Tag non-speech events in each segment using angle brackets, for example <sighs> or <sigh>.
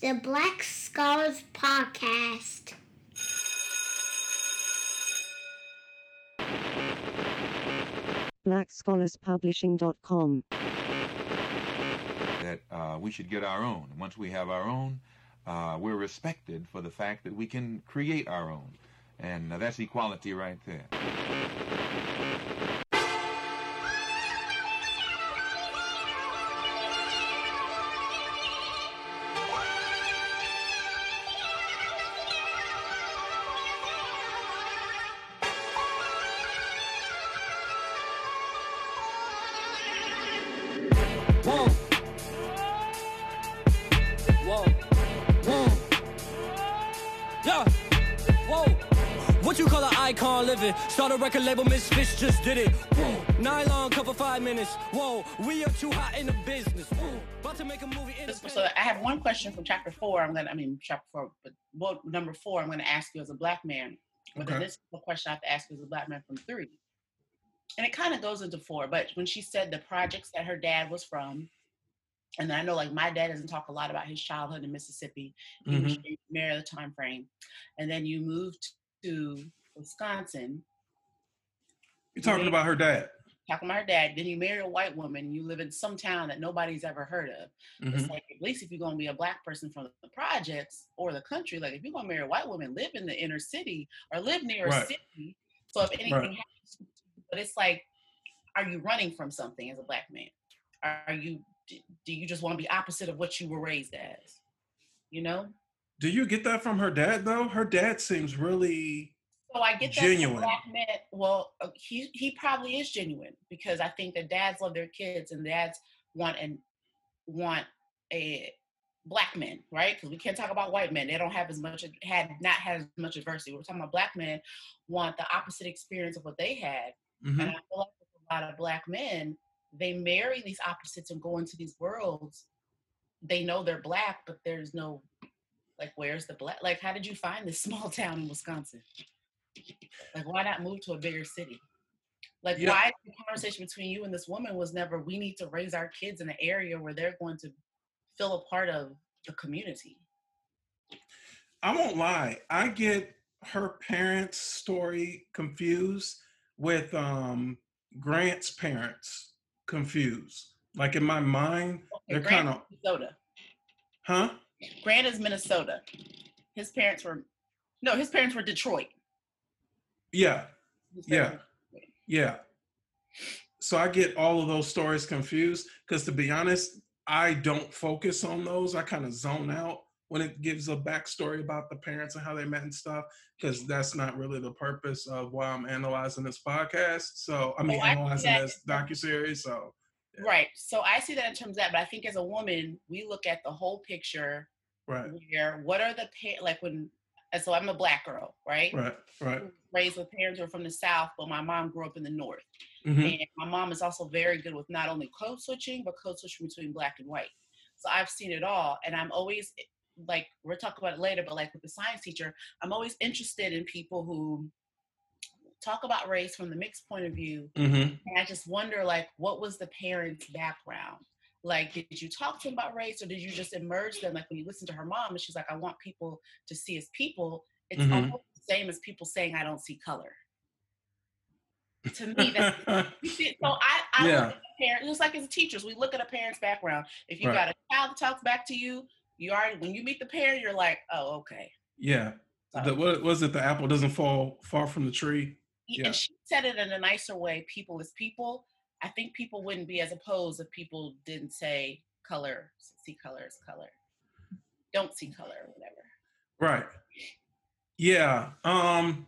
the Black Scholars Podcast. blackscholarspublishing.com. that uh, we should get our own. Once we have our own, uh, we're respected for the fact that we can create our own. And uh, that's equality right there. Record label, Misfits just did it. Whoa. Nylon cover five minutes. Whoa. We are too hot in the business. Whoa. About to make a movie in So I have one question from chapter four. I'm gonna, I mean, chapter four, but well, number four, I'm gonna ask you as a black man. Whether Okay. this is the question I have to ask you as a black man from three. And it kind of goes into four, but when she said the projects that her dad was from, and I know like my dad doesn't talk a lot about his childhood in Mississippi. He was mm-hmm. married the time frame. And then you moved to Wisconsin, You're talking about her dad. talking about her dad, then you marry a white woman, you live in some town that nobody's ever heard of. It's Mhm. like at least if you're gonna be a black person from the projects or the country, like if you're gonna marry a white woman, live in the inner city or live near Right. a city. So if anything Right. happens, but it's like, are you running from something as a black man? Are you? Do you just want to be opposite of what you were raised as? You know. Do you get that from her dad though? Her dad seems really So I get that Genuine. black men. Well, uh, he he probably is genuine because I think that dads love their kids and dads want and want a black men, right? Because we can't talk about white men; they don't have as much had not had as much adversity. We're talking about black men want the opposite experience of what they had, Mhm. and I feel like a lot of black men, they marry these opposites and go into these worlds. They know they're black, but there's no like, where's the black? Like, how did you find this <laughs> small town in Wisconsin? Like, why not move to a bigger city? Like, Yeah. why the conversation between you and this woman was never, we need to raise our kids in an area where they're going to feel a part of the community. I won't lie. I get her parents' story confused with um Grant's parents confused. Like in my mind, they're kind of Minnesota. huh? Grant is Minnesota. His parents were, no, his parents were Detroit. Yeah, Yeah. parents were Detroit. yeah. So I get all of those stories confused because to be honest, I don't focus on those. I kind of zone out when it gives a backstory about the parents and how they met and stuff, because that's not really the purpose of why I'm analyzing this podcast. So I mean, Oh, I analyzing that. this docuseries. So Yeah. Right. So I see that in terms of that, but I think as a woman, we look at the whole picture right, where what are the pa- like when and so I'm a black girl, right? right, right. Raised with parents who are from the South, but my mom grew up in the North. hmm And my mom is also very good with not only code switching, but code switching between black and white. So I've seen it all. And I'm always like, we'll talk about it later, but like with the science teacher, I'm always interested in people who talk about race from the mixed point of view. hmm And I just wonder, like, what was the parents' background? Like, did you talk to them about race or did you just immerse them? Like, when you listen to her mom and she's like, I want people to see as people, it's Mhm. almost the same as people saying, I don't see color. To me, that's <laughs> so I, I Yeah. look at the parent, just like as teachers, we look at a parent's background. If you Right. got a child that talks back to you, you already when you meet the parent, you're like, oh, okay. yeah. So, The, what was it? The apple doesn't fall far from the tree. yeah. and she said it in a nicer way, people is people. I think people wouldn't be as opposed if people didn't say color, see color is color. Don't see color or whatever. Right. Yeah. Um.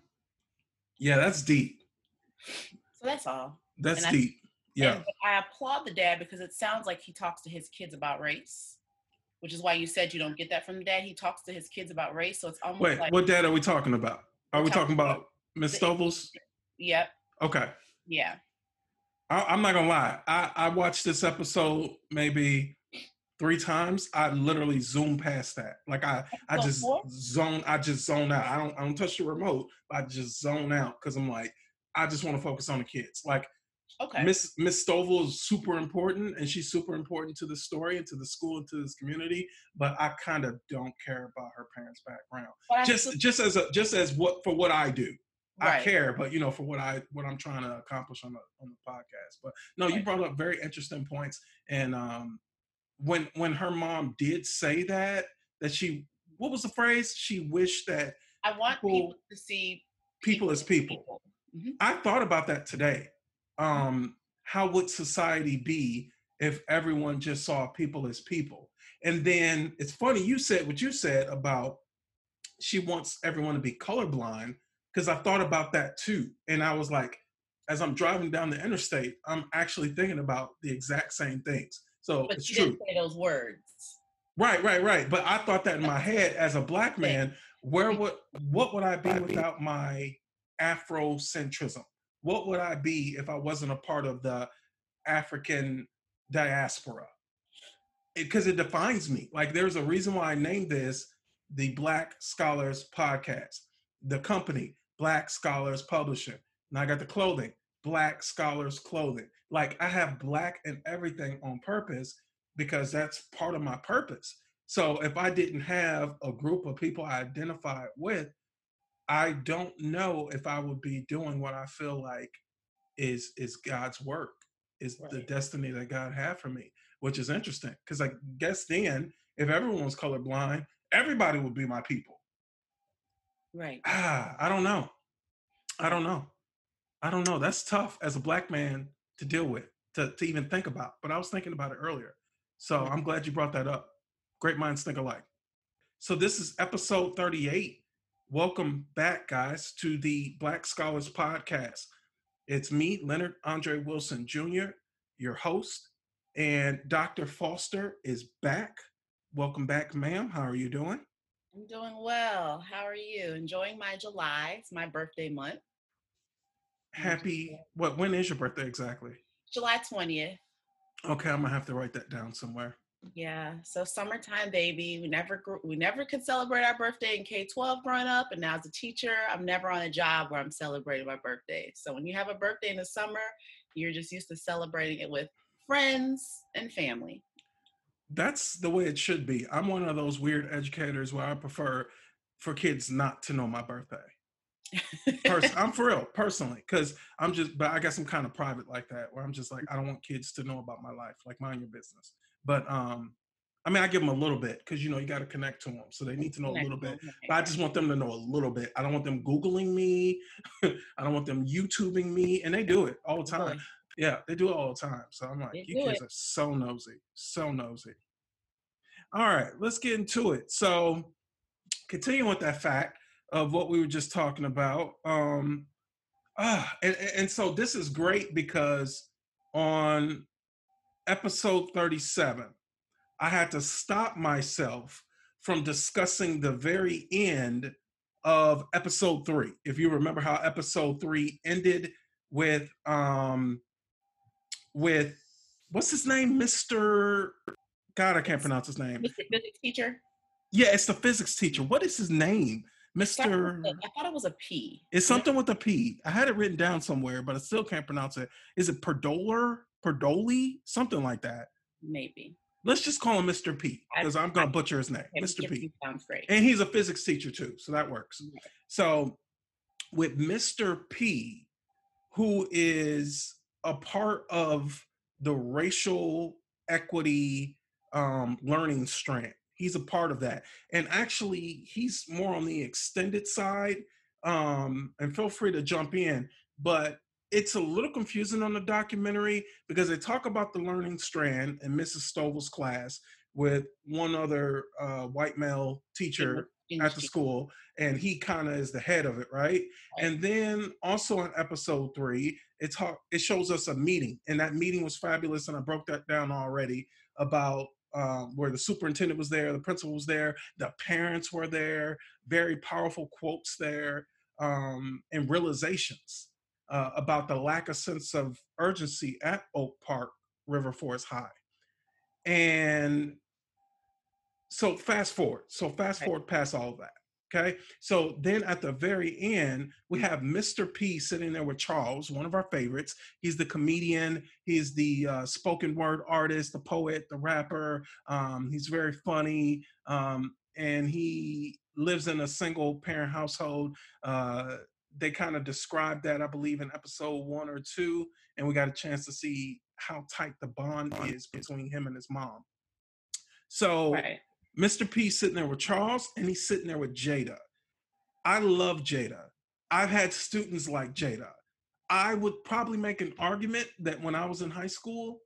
Yeah, that's deep. So that's all. That's And I- deep. Yeah. And I applaud the dad because it sounds like he talks to his kids about race, which is why you said you don't get that from the dad. He talks to his kids about race, so it's almost Wait, like what dad are we talking about? Are We're talking talking about Miss Stovall's? yep, Okay. yeah. I, I'm not gonna lie. I, I watched this episode maybe three times. I literally zoom past that. Like I, I just zone. I just zone out. I don't. I don't touch the remote. I just zone out because I'm like, I just want to focus on the kids. Like Okay. Miss Miss Stovall is super important, and she's super important to the story and to the school and to this community. But I kind of don't care about her parents' background. Just just as a just as what for what I do. I care, but you know, for what I what I'm trying to accomplish on the on the podcast. But no, you brought up very interesting points. And um when when her mom did say that, that she what was the phrase? She wished that I want people- people to see people as people. Mhm. I thought about that today. Um, how would society be if everyone just saw people as people? And then it's funny you said what you said about she wants everyone to be colorblind because I thought about that too. And I was like, as I'm driving down the interstate, I'm actually thinking about the exact same things. So But it's you true. didn't say those words. Right, right, right. But I thought that in my head as a black <laughs> man, where would what would I be without my Afrocentrism? What would I be if I wasn't a part of the African diaspora? Because it, defines me. Like there's a reason why I named this the Black Scholars Podcast. The company, Black Scholars Publishing. And I got the clothing, Black Scholars Clothing. Like I have black and everything on purpose because that's part of my purpose. So if I didn't have a group of people I identified with, I don't know if I would be doing what I feel like is is God's work, is the destiny that God had for me, which is interesting because I guess then if everyone was colorblind, everybody would be my people. Right. Ah, I don't know. I don't know. I don't know. That's tough as a black man to deal with, to, to even think about. But I was thinking about it earlier. So I'm glad you brought that up. Great minds think alike. So this is episode 38. Welcome back, guys, to the Black Scholars Podcast. It's me, Leonard Andre Wilson Jr., your host, and Dr. Foster is back. Welcome back, ma'am. How are you doing? I'm doing well. How are you? Enjoying my July. It's my birthday month. Happy. What? When is your birthday exactly? July 20th. Okay, I'm gonna have to write that down somewhere. Yeah. So summertime baby. We never grew, we never could celebrate our birthday in K-12 growing up. And now as a teacher, I'm never on a job where I'm celebrating my birthday. So when you have a birthday in the summer, you're just used to celebrating it with friends and family. That's the way it should be. I'm one of those weird educators where I prefer for kids not to know my birthday. Pers- <laughs> I'm for real, personally, because I'm just, but I guess I'm kind of private like that, where I'm just like, I don't want kids to know about my life, like mind your business. But um, I mean, I give them a little bit because you know you got to connect to them, so they need to know a little bit. But I just want them to know a little bit. I don't want them Googling me. <laughs> I don't want them YouTubing me, and they do it all the time. Yeah, they do it all the time. So I'm like, They you kids are so nosy, so nosy. All right, let's get into it. So, continuing with that fact of what we were just talking about. Um, ah, and, and- and so this is great because on episode 37, I had to stop myself from discussing the very end of episode three. If you remember how episode three ended with um with what's his name, Mr. God, I can't pronounce his name. Mr. Physics teacher. Yeah, it's the physics teacher. What is his name? Mr. I thought it was a P. It's something with a P. I had it written down somewhere, but I still can't pronounce it. Is it Perdoler? Perdoli? Something like that. Maybe. Let's just call him Mr. P because I'm going to butcher his name. Okay, Mr. P. Sounds great. And he's a physics teacher too, so that works. Right. So with Mr. P, who is a part of the racial equity um, learning strand, he's a part of that. And actually, he's more on the extended side. Um, and feel free to jump in, but it's a little confusing on the documentary because they talk about the learning strand in Mrs. Stovall's class with one other uh, white male teacher at the school, and he kind of is the head of it, right? And then also in episode three, it's ho- it shows us a meeting, and that meeting was fabulous, and I broke that down already about um, where the superintendent was there, the principal was there, the parents were there, very powerful quotes there, um, and realizations uh, about the lack of sense of urgency at Oak Park River Forest High, and so fast forward. So fast forward past all that. Okay. So then at the very end, we have Mr. P sitting there with Charles, one of our favorites. He's the comedian, he's the uh, spoken word artist, the poet, the rapper. Um, he's very funny. Um, and he lives in a single parent household. Uh, they kind of described that, I believe, in episode one or two. And we got a chance to see how tight the bond is between him and his mom. So Right. Mr. P sitting there with Charles and he's sitting there with Jada. I love Jada. I've had students like Jada. I would probably make an argument that when I was in high school,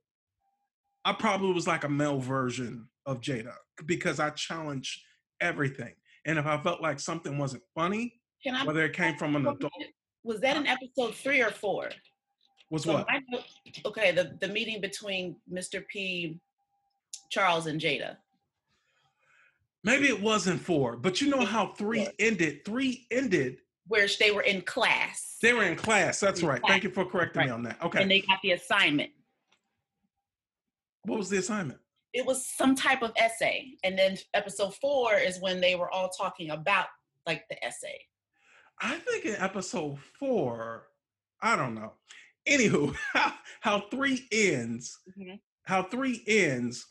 I probably was like a male version of Jada because I challenged everything. And if I felt like something wasn't funny, I? whether it came from an adult, <laughs> Was that in episode three or four? was So what? okay, the the meeting between Mr. P, Charles, and Jada. Maybe it wasn't four, but you know how three ended? Three ended. where they were in class They were in class. That's In right. Thank you for correcting me on that. Okay. And they got the assignment. What was the assignment? It was some type of essay, and then episode four is when they were all talking about like the essay. I think in episode four, I don't know. Anywho, <laughs> how, how three ends, Mhm. how three ends,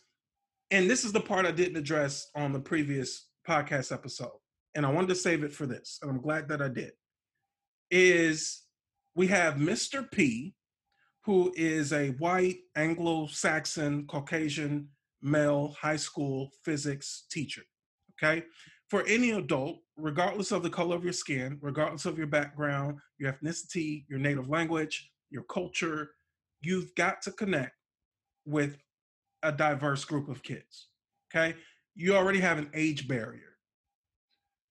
and this is the part I didn't address on the previous podcast episode, and I wanted to save it for this, and I'm glad that I did. Is we have Mr. P, who is a white Anglo-Saxon Caucasian male high school physics teacher. Okay, for any adult, regardless of the color of your skin, regardless of your background, your ethnicity, your native language, your culture, you've got to connect with a diverse group of kids. Okay. You already have an age barrier.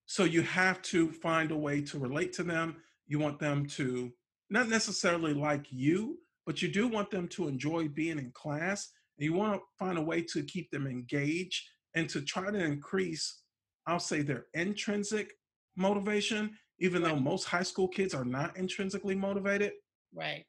So you have to find a way to relate to them. You want them to not necessarily like you, but you do want them to enjoy being in class. And you want to find a way to keep them engaged and to try to increase I'll say their intrinsic motivation, even though most high school kids are not intrinsically motivated. Right.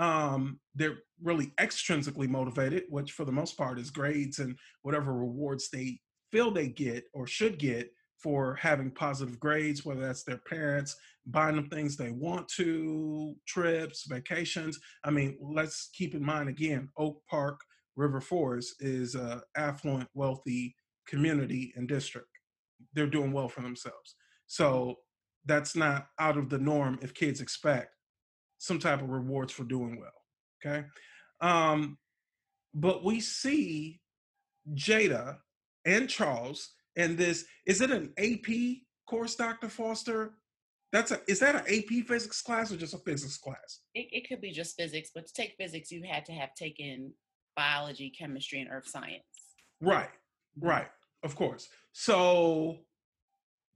Um, they're really extrinsically motivated, which for the most part is grades and whatever rewards they feel they get or should get for having positive grades, whether that's their parents buying them things they want to, trips, vacations. I mean, let's keep in mind again, Oak Park, River Forest is a affluent, wealthy community and district. They're doing well for themselves. So that's not out of the norm if kids expect some type of rewards for doing well. Okay. Um, but we see Jada and Charles and this is it an AP course, Dr. Foster? That's a is that an AP physics class or just a physics class? It, it could be just physics, but to take physics, you had to have taken biology, chemistry, and earth science. Right, right, of course. So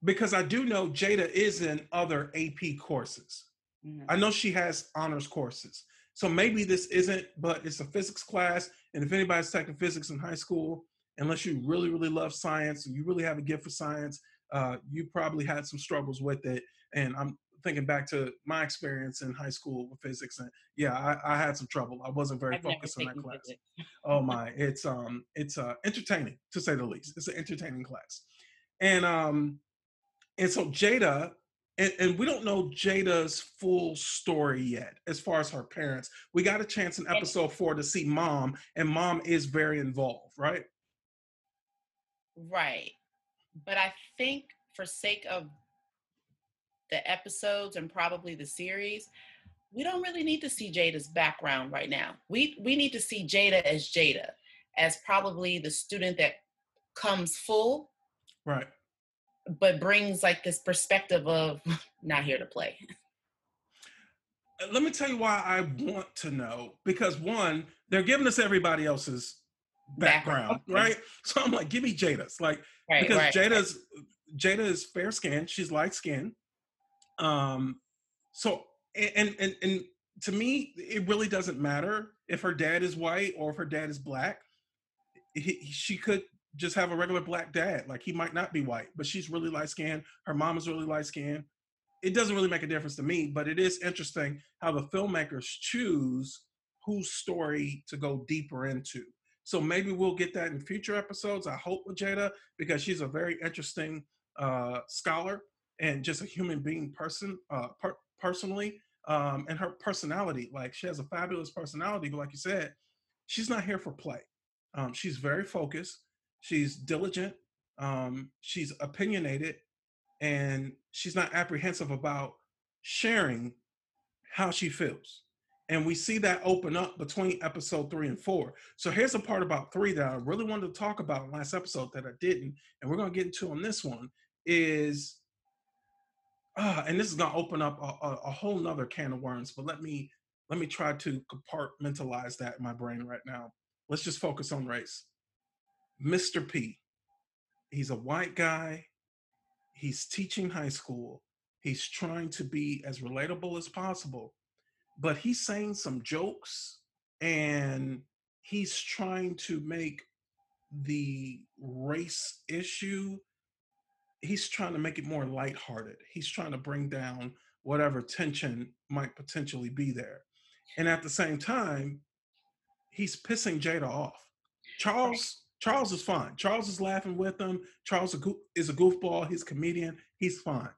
because I do know Jada is in other AP courses. Mhm. I know she has honors courses. So maybe this isn't, but it's a physics class. And if anybody's taking physics in high school, unless you really, really love science and you really have a gift for science, uh, you probably had some struggles with it. And I'm thinking back to my experience in high school with physics. And yeah, I, I had some trouble. I wasn't very I've focused on that class. Oh <laughs> my, it's um, it's uh, entertaining to say the least. It's an entertaining class, and um, and so Jada, and, and we don't know Jada's full story yet as far as her parents. We got a chance in episode four to see mom, and mom is very involved, right? Right. But I think for sake of the episodes and probably the series, we don't really need to see Jada's background right now. We we need to see Jada as Jada, as probably the student that comes full, Right. But brings like this perspective of <laughs> not here to play. Uh, Let me tell you why I want to know because one, they're giving us everybody else's background, Background. right? <laughs> So I'm like, give me Jada's, like. Right. because right. Jada's Jada is fair skinned. She's light skinned. Um, so and and and to me, it really doesn't matter if her dad is white or if her dad is black. He, he- she could just have a regular black dad. Like he might not be white, but she's really light skinned. Her mom is really light skinned. It doesn't really make a difference to me, but it is interesting how the filmmakers choose whose story to go deeper into. So maybe we'll get that in future episodes. I hope with Jada because she's a very interesting uh, scholar and just a human being person uh per- personally um and her personality like she has a fabulous personality but like you said she's not here for play um she's very focused she's diligent um she's opinionated and she's not apprehensive about sharing how she feels and we see that open up between episode three and four. So here's a part about three that I really wanted to talk about last episode that I didn't, and we're gonna get into on this one is uh, and this is gonna open up a, a, a whole nother can of worms, but let me let me try to compartmentalize that in my brain right now. Let's just focus on race. Mr. P. He's a white guy. He's teaching high school. He's trying to be as relatable as possible but he's saying some jokes and he's trying to make the race issue he's trying to make it more lighthearted he's trying to bring down whatever tension might potentially be there and at the same time he's pissing jada off charles charles is fine. Charles is laughing with him. Charles is a goofball. He's a comedian. He's fine.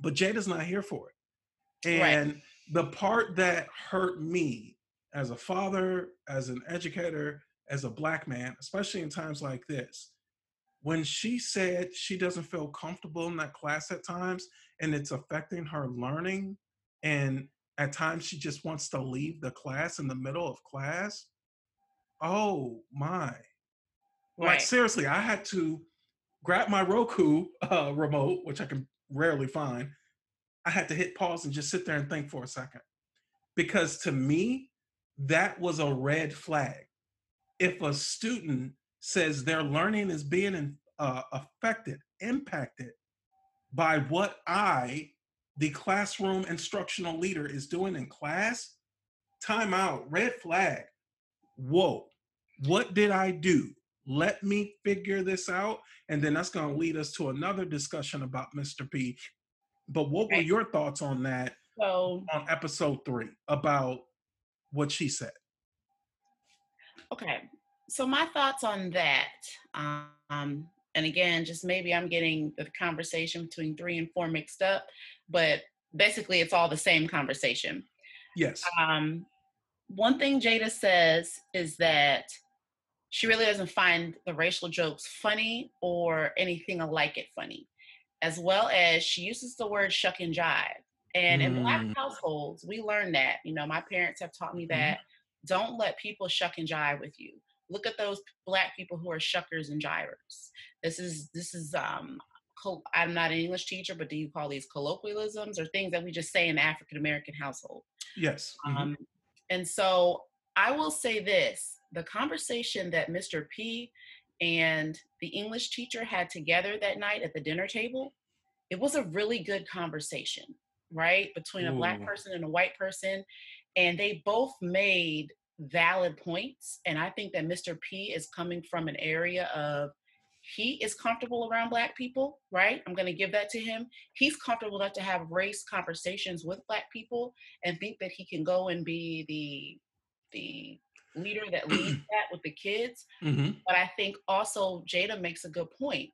But jada's not here for it. And right the part that hurt me as a father, as an educator, as a black man, especially in times like this, when she said she doesn't feel comfortable in that class at times and it's affecting her learning, and at times she just wants to leave the class in the middle of class. Oh my. Right. Like, seriously, I had to grab my Roku uh, remote, which I can rarely find, I had to hit pause and just sit there and think for a second. Because to me, that was a red flag. If a student says their learning is being uh, affected, impacted by what I, the classroom instructional leader, is doing in class, time out, red flag. Whoa, what did I do? Let me figure this out. And then that's going to lead us to another discussion about Mr. P but what were your thoughts on that so, on episode three about what she said? Okay. So my thoughts on that, um, and again, just maybe I'm getting the conversation between three and four mixed up, but basically it's all the same conversation. Yes. Um, one thing Jada says is that she really doesn't find the racial jokes funny or anything like it funny as well as she uses the word shuck and jive. And mm. in black mm. households, we learn that. You know, my parents have taught me mm-hmm. that mm. don't let people shuck and jive with you. Look at those black people who are shuckers and jivers. This is this is um I'm not an English teacher, but do you call these colloquialisms or things that we just say in African American household? Yes. Mm-hmm. Um, and so I will say this the conversation that Mr. P and the English teacher had together that night at the dinner table, it was a really good conversation, right? Between a black person and a white person. And they both made valid points. And I think that Mr. P is coming from an area of he is comfortable around black people, right? I'm going to give that to him. He's comfortable enough to have race conversations with black people and think that he can go and be the the leader that leads that with the kids. Mm-hmm. But I think also Jada makes a good point.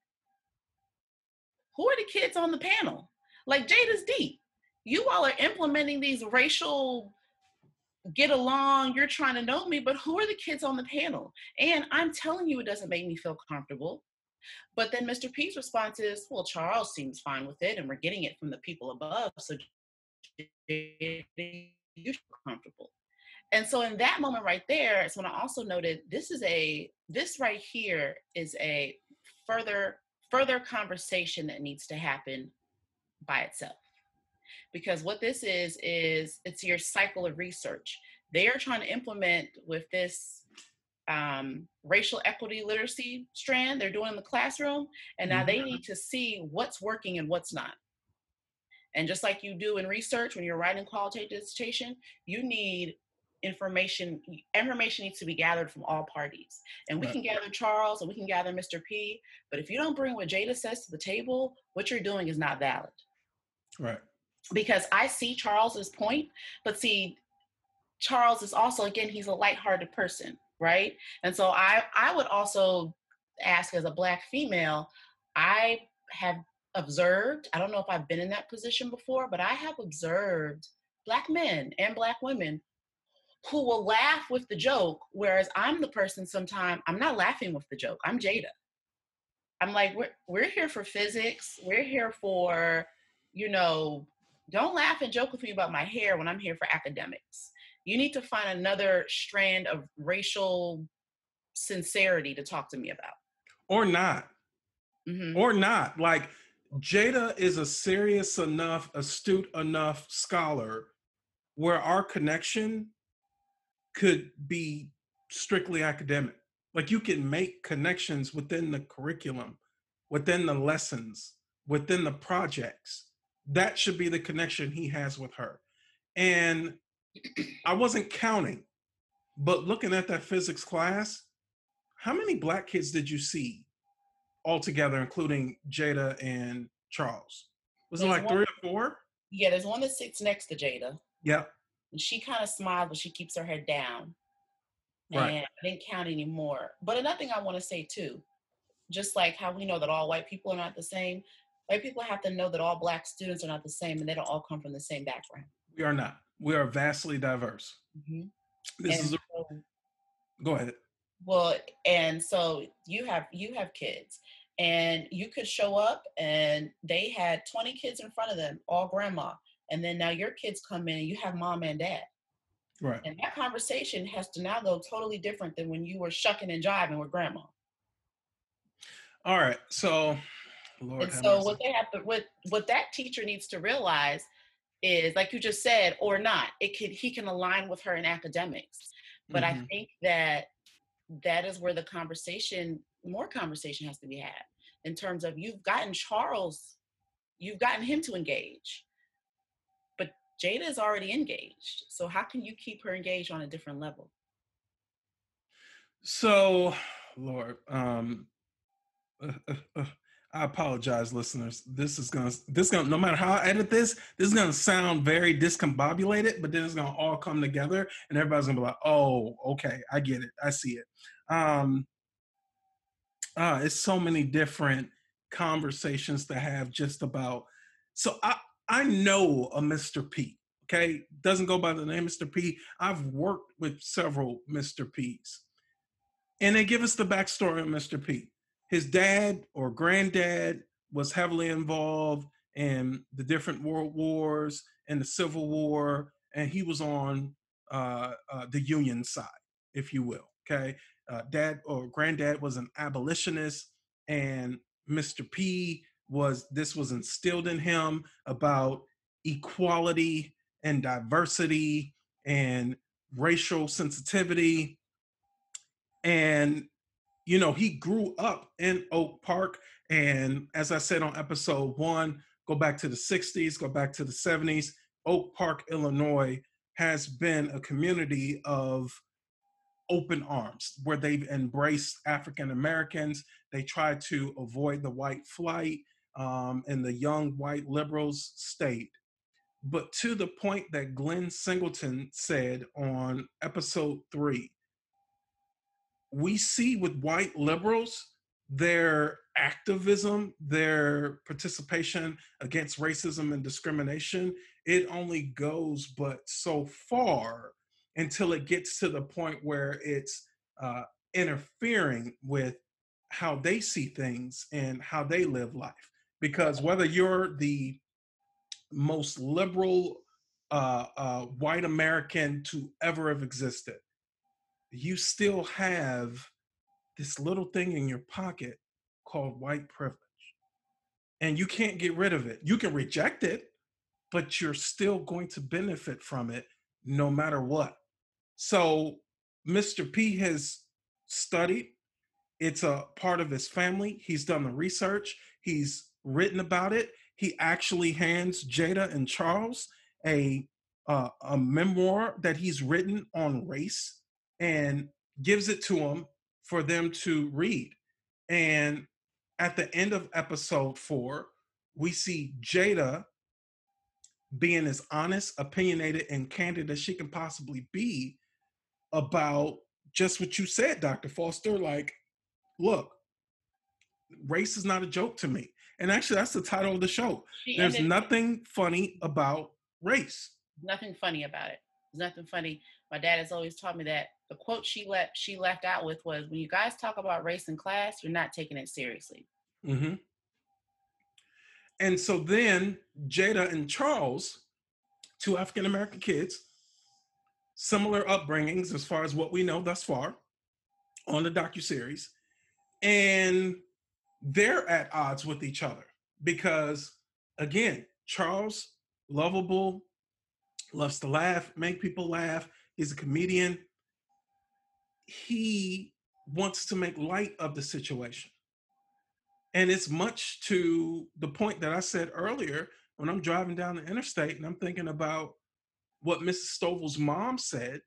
Who are the kids on the panel? Like Jada's deep. You all are implementing these racial get along, you're trying to know me, but who are the kids on the panel? And I'm telling you, it doesn't make me feel comfortable. But then Mr. P's response is, well, Charles seems fine with it, and we're getting it from the people above. So you feel comfortable. And so in that moment right there, it's when I also noted this is a this right here is a further further conversation that needs to happen by itself. Because what this is is it's your cycle of research. They are trying to implement with this um, racial equity literacy strand they're doing in the classroom, and now they mm-hmm. need to see what's working and what's not. And just like you do in research when you're writing qualitative dissertation, you need information information needs to be gathered from all parties. And we right. can gather charles and we can gather mr p but if you don't bring what jada says to the table what you're doing is not valid. Right. Because i see charles's point but see charles is also again he's a light-hearted person right? And so i i would also ask as a black female i have observed, I don't know if I've been in that position before, but I have observed black men and black women who will laugh with the joke, whereas I'm the person sometimes I'm not laughing with the joke. I'm Jada. I'm like, we're we're here for physics. We're here for, you know, don't laugh and joke with me about my hair when I'm here for academics. You need to find another strand of racial sincerity to talk to me about. Or not. Mhm. Or not. Like Jada is a serious enough, astute enough scholar where our connection could be strictly academic. Like you can make connections within the curriculum, within the lessons, within the projects. That should be the connection he has with her. And I wasn't counting, but looking at that physics class, how many black kids did you see altogether, including Jada and Charles? Was it like one- three or four? Yeah, there's one that sits next to Jada. Yep. And she kind of smiles, but she keeps her head down. Right. And I didn't count anymore. But another thing I want to say too, just like how we know that all white people are not the same, white people have to know that all black students are not the same and they don't all come from the same background. We are not. We are vastly diverse. Mm-hmm. This And is a, so- go ahead. well, and so you have you have kids, and you could show up and they had 20 kids in front of them, all grandma, and then now your kids come in and you have mom and dad. Right. And that conversation has to now go totally different than when you were shucking and jiving with grandma. All right. So, Lord and so what they have to what what that teacher needs to realize is like you just said or not it could he can align with her in academics but i Mhm. think that that is where the conversation more conversation has to be had in terms of you've gotten charles you've gotten him to engage jada is already engaged so how can you keep her engaged on a different level So, <sighs> Lord, um, <sighs> uh, uh, uh, I apologize, listeners. This is gonna, this gonna, no matter how I edit this, this is gonna sound very discombobulated, but then it's gonna all come together, and everybody's gonna be like, "Oh, okay, I get it, I see it." Um, uh, it's so many different conversations to have just about. So I, I know a Mr. P. Okay, doesn't go by the name Mr. P. I've worked with several Mr. P's and they give us the backstory of Mr. P. His dad or granddad was heavily involved in the different world wars and the Civil War, and he was on uh, uh, the Union side, if you will. Okay, uh, dad or granddad was an abolitionist, and Mr. P was this was instilled in him about equality and diversity and racial sensitivity. And you know he grew up in oak park and as i said on episode one go back to the 60s go back to the 70s oak park illinois has been a community of open arms where they've embraced african americans. They try to avoid the white flight um, and the young white liberals state. but to the point that glenn singleton said on episode three we see with white liberals their activism, their participation against racism and discrimination, it only goes but so far until it gets to the point where it's uh, interfering with how they see things and how they live life. Because whether you're the most liberal uh, uh, white American to ever have existed, you still have this little thing in your pocket called white privilege. And you can't get rid of it. You can reject it, but you're still going to benefit from it no matter what. So, Mr. P has studied, it's a part of his family. He's done the research, he's written about it. He actually hands Jada and Charles a, uh, a memoir that he's written on race and gives it to them for them to read. And at the end of episode four, we see Jada being as honest, opinionated, and candid as she can possibly be about just what you said, Dr. Foster. Like, look, race is not a joke to me. And actually, that's the title of the show. She There's ended- nothing funny about race. nothing funny about it. There's nothing funny. My dad has always taught me that the quote she left she left out with was, "When you guys talk about race and class, you're not taking it seriously." Mm-hmm. And so then Jada and Charles, two African American kids, similar upbringings as far as what we know thus far on the docuseries, and they're at odds with each other because, again, Charles, lovable, loves to laugh, make people laugh. He's a comedian. He wants to make light of the situation. And it's much to the point that I said earlier when I'm driving down the interstate and I'm thinking about what Mrs. Stovall's mom said.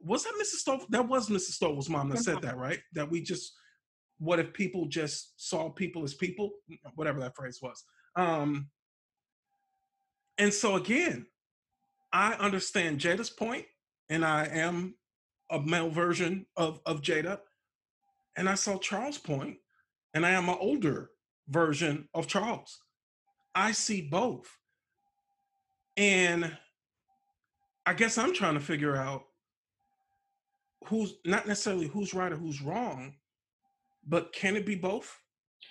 Was that Mrs. Stovall? That was Mrs. Stovall's mom that said uh-huh. that, right? That we just, what if people just saw people as people? Whatever that phrase was. Um, and so again, I understand Jada's point, and I am a male version of, of Jada. And I saw Charles' point, and I am an older version of Charles. I see both. And I guess I'm trying to figure out who's not necessarily who's right or who's wrong, but can it be both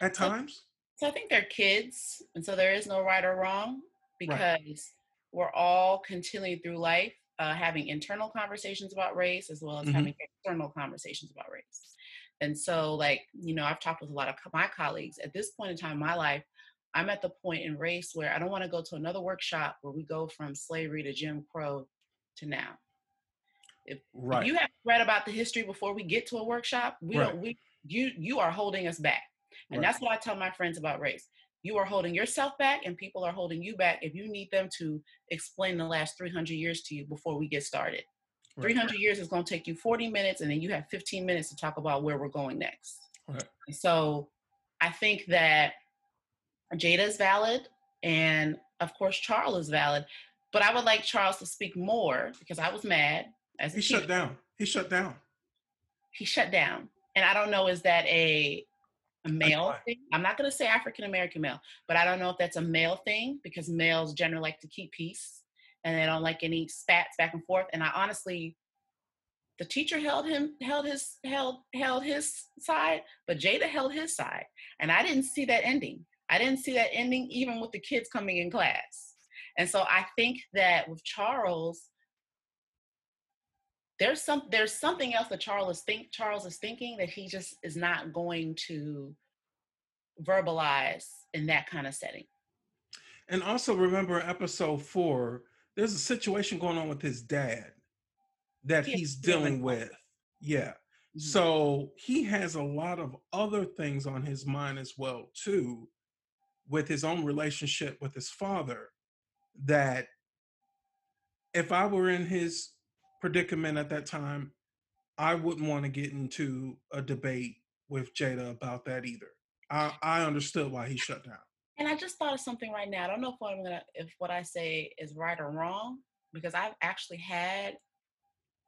at times? So I think they're kids, and so there is no right or wrong because Right. we're all continuing through life uh, having internal conversations about race as well as Mhm. having external conversations about race. And so, like you know, I've talked with a lot of co- my colleagues at this point in time in my life. I'm at the point in race where I don't want to go to another workshop where we go from slavery to Jim Crow to now. If Right. you have read about the history before we get to a workshop, we Right. don't we you you are holding us back. And Right. that's what I tell my friends about race. You are holding yourself back and people are holding you back if you need them to explain the last 300 years to you before we get started. Right. 300 years is going to take you 40 minutes and then you have 15 minutes to talk about where we're going next. So I think that Jada is valid and of course Charles is valid, but I would like Charles to speak more because I was mad as He shut down. He shut down. he shut down. And I don't know, is that a, a male thing? I'm not going to say African American male, but I don't know if that's a male thing because males generally like to keep peace and they don't like any spats back and forth. And I honestly, the teacher held him, held his, held, held his side, but Jada held his side. And I didn't see that ending. I didn't see that ending even with the kids coming in class. And so I think that with Charles, there's some there's something else that Charles is think Charles is thinking that he just is not going to verbalize in that kind of setting. And also remember episode four, there's a situation going on with his dad that Yeah, he's dealing dealing with. Yeah. Mhm. So he has a lot of other things on his mind as well, too, with his own relationship with his father. That if I were in his predicament at that time, I wouldn't want to get into a debate with Jada about that either. I, I understood why he shut down. And I just thought of something right now. I don't know if I'm gonna if what I say is right or wrong because I've actually had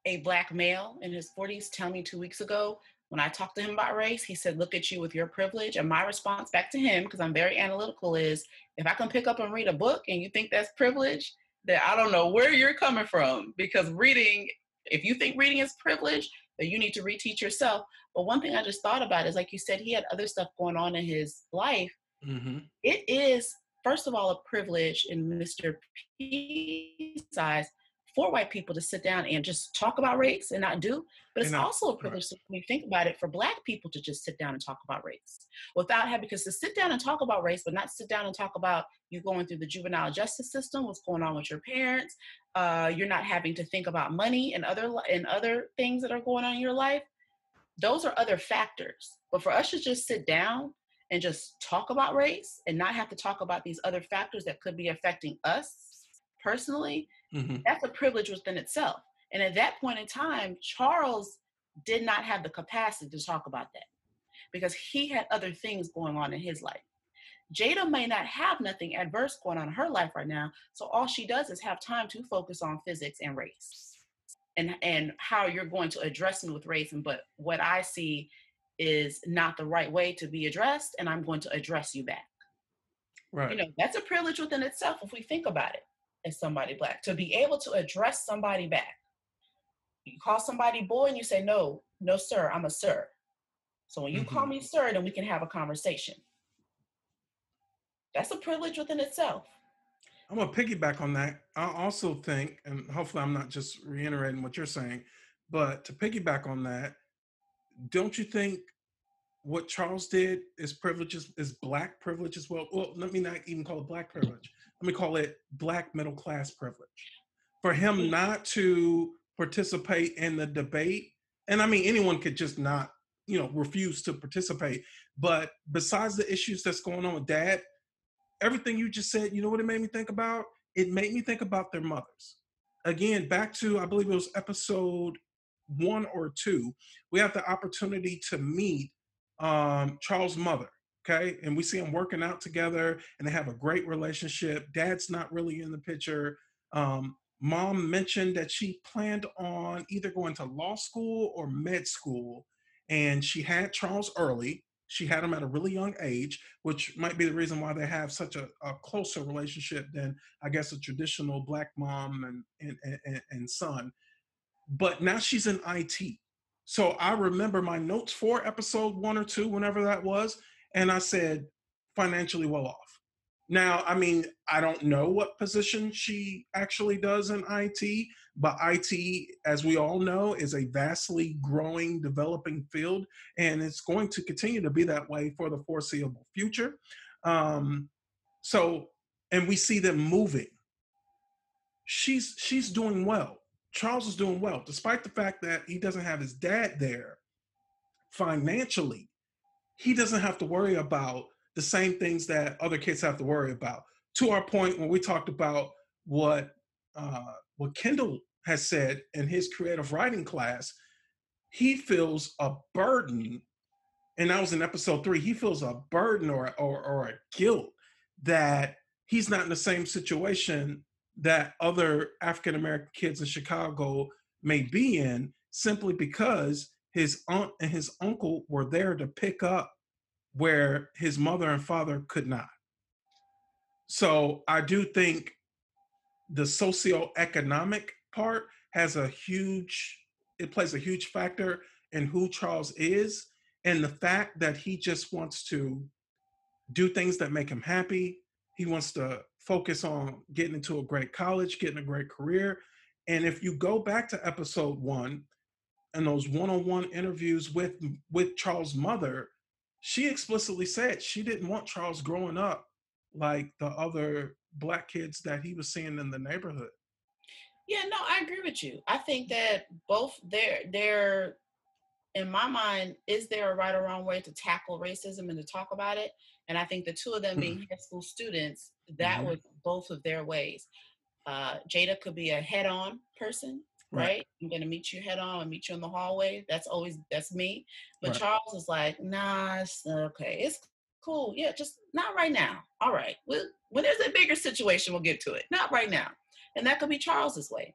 a black male in his 40s tell me two weeks ago when I talked to him about race, he said, Look at you with your privilege. And my response back to him, because I'm very analytical, is if I can pick up and read a book and you think that's privilege, then I don't know where you're coming from. Because reading, if you think reading is privilege, then you need to reteach yourself. But one thing I just thought about is like you said, he had other stuff going on in his life. Mm-hmm. It is, first of all, a privilege in Mr. P's eyes for white people to sit down and just talk about race and not do. But it's not- also a privilege when you think about it for black people to just sit down and talk about race without having because to sit down and talk about race, but not sit down and talk about you going through the juvenile justice system, what's going on with your parents, uh, you're not having to think about money and other and other things that are going on in your life. Those are other factors. But for us to just sit down and just talk about race and not have to talk about these other factors that could be affecting us personally, Mm-hmm. that's a privilege within itself. And at that point in time, Charles did not have the capacity to talk about that because he had other things going on in his life. Jada may not have nothing adverse going on in her life right now, so all she does is have time to focus on physics and race. And, and how you're going to address me with race and but what I see is not the right way to be addressed, and I'm going to address you back. Right. You know, that's a privilege within itself if we think about it somebody black to be able to address somebody back. You call somebody boy and you say, No, no, sir, I'm a sir. So when you call Mhm. me sir, then we can have a conversation. That's a privilege within itself. I'm gonna piggyback on that. I also think, and hopefully I'm not just reiterating what you're saying, but to piggyback on that, don't you think what Charles did is privileges is black privilege as well? Well, let me not even call it black privilege. Let me call it black middle class privilege. For him not to participate in the debate, and I mean anyone could just not, you know, refuse to participate. But besides the issues that's going on with dad, everything you just said, you know what it made me think about? It made me think about their mothers. Again, back to I believe it was episode one or two, we have the opportunity to meet um, Charles' mother. Okay, and we see them working out together, and they have a great relationship. Dad's not really in the picture. Um, mom mentioned that she planned on either going to law school or med school, and she had Charles early. She had him at a really young age, which might be the reason why they have such a, a closer relationship than I guess a traditional black mom and and, and, and son. But now she's in IT. So I remember my notes for episode one or two, whenever that was, and I said financially well off. Now, I mean, I don't know what position she actually does in IT, but IT, as we all know, is a vastly growing, developing field, and it's going to continue to be that way for the foreseeable future. Um, so, and we see them moving. She's she's doing well. Charles is doing well, despite the fact that he doesn't have his dad there financially. He doesn't have to worry about the same things that other kids have to worry about. To our point, when we talked about what uh, what Kendale has said in his creative writing class, he feels a burden, and that was in episode three. He feels a burden or or, or a guilt that he's not in the same situation that other African American kids in Chicago may be in, simply because his aunt and his uncle were there to pick up where his mother and father could not. So I do think the socioeconomic part has a huge it plays a huge factor in who Charles is and the fact that he just wants to do things that make him happy. He wants to focus on getting into a great college, getting a great career. And if you go back to episode 1, in those one-on-one interviews with with Charles' mother, she explicitly said she didn't want Charles growing up like the other black kids that he was seeing in the neighborhood. Yeah, no, I agree with you. I think that both their their in my mind, is there a right or wrong way to tackle racism and to talk about it? And I think the two of them hmm. being high school students, that mm-hmm. was both of their ways. Uh, Jada could be a head on person Right. right? I'm gonna meet you head on and meet you in the hallway. That's always that's me. But Right. Charles is like, nah, it's okay, it's cool. Yeah, just not right now. All right. Well, when there's a bigger situation, we'll get to it. Not right now. And that could be Charles's way.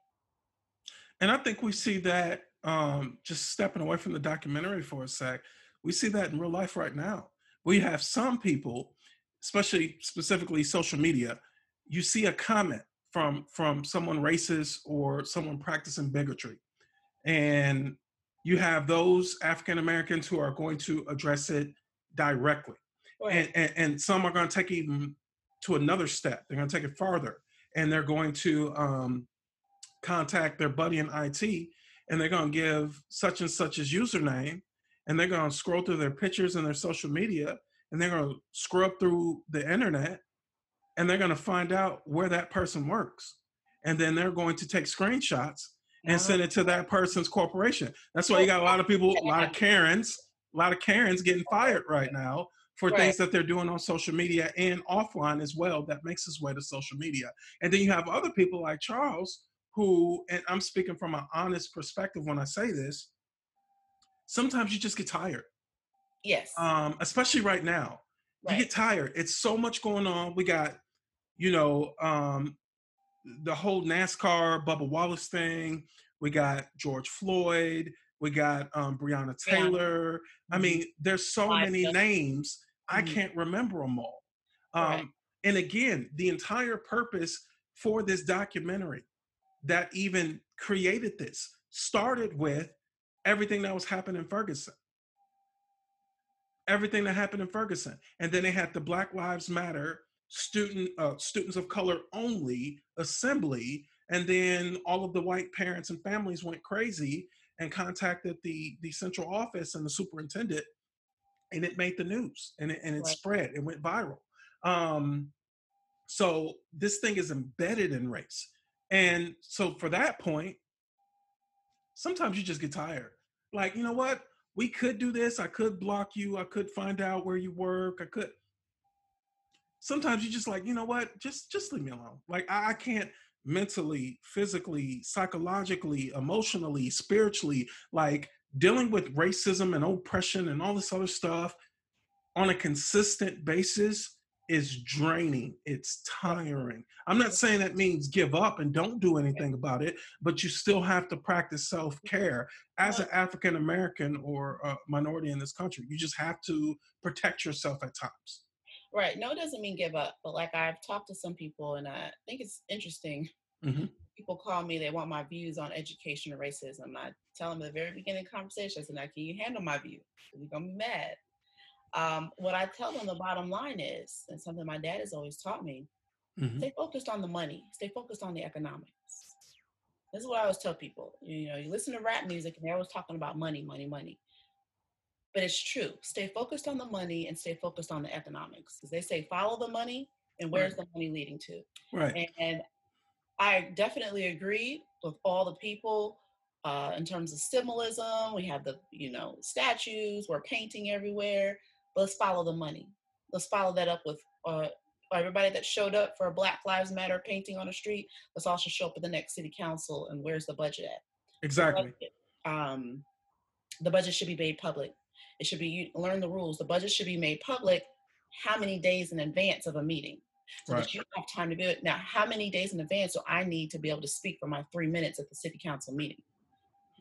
And I think we see that um, just stepping away from the documentary for a sec, we see that in real life right now. We have some people, especially specifically social media, you see a comment from from someone racist or someone practicing bigotry. And you have those African Americans who are going to address it directly. And, and, and some are going to take even to another step. They're going to take it farther. And they're going to um, contact their buddy in IT and they're going to give such and such's username and they're going to scroll through their pictures and their social media and they're going to scrub through the internet and they're going to find out where that person works and then they're going to take screenshots and send it to that person's corporation that's why you got a lot of people a lot of <laughs> karens a lot of karens getting fired right now for Right. things that they're doing on social media and offline as well that makes its way to social media and then you have other people like charles who and i'm speaking from an honest perspective when i say this sometimes you just get tired Yes. um, especially right now. You get tired. It's so much going on. We got, you know, um, the whole NASCAR Bubba Wallace thing. We got George Floyd. We got um, Breonna. Taylor. I Mhm. mean, there's so Liza. many names. I Mhm. can't remember them all. Um, Right. And again, the entire purpose for this documentary that even created this started with everything that was happening in Ferguson. Everything that happened in Ferguson, and then they had the Black Lives Matter student uh, students of color only assembly, and then all of the white parents and families went crazy and contacted the the central office and the superintendent, and it made the news and it, and it Right. spread. It went viral. Um, so this thing is embedded in race, and so for that point, sometimes you just get tired. Like you know what? We could do this. I could block you. I could find out where you work. I could. Sometimes you're just like, you know what? Just just leave me alone. Like I, I can't mentally, physically, psychologically, emotionally, spiritually, like dealing with racism and oppression and all this other stuff on a consistent basis is draining. It's tiring. I'm not saying that means give up and don't do anything about it, but you still have to practice self care as an African American or a minority in this country. You just have to protect yourself at times. Right. No, doesn't mean give up. But like I've talked to some people, and I think it's interesting. Mhm. People call me, they want my views on education and racism. I tell them at the very beginning of the conversation, I said, now, can you handle my view? You're going to be mad. Um, what I tell them the bottom line is, and something my dad has always taught me, Mhm. stay focused on the money, stay focused on the economics. This is what I always tell people. You know, you listen to rap music and they're always talking about money, money, money. But it's true. Stay focused on the money and stay focused on the economics. Because they say follow the money and where's the money leading to? Right. And I definitely agree with all the people uh, in terms of symbolism. We have the, you know, statues, we're painting everywhere. Let's follow the money. Let's follow that up with uh, everybody that showed up for a Black Lives Matter painting on the street. Let's also show up at the next city council and where's the budget at? Exactly. um, the budget should be made public. It should be you learn the rules. The budget should be made public. How many days in advance of a meeting, so Right. that you have time to do it. Now, how many days in advance do I need to be able to speak for my three minutes at the city council meeting?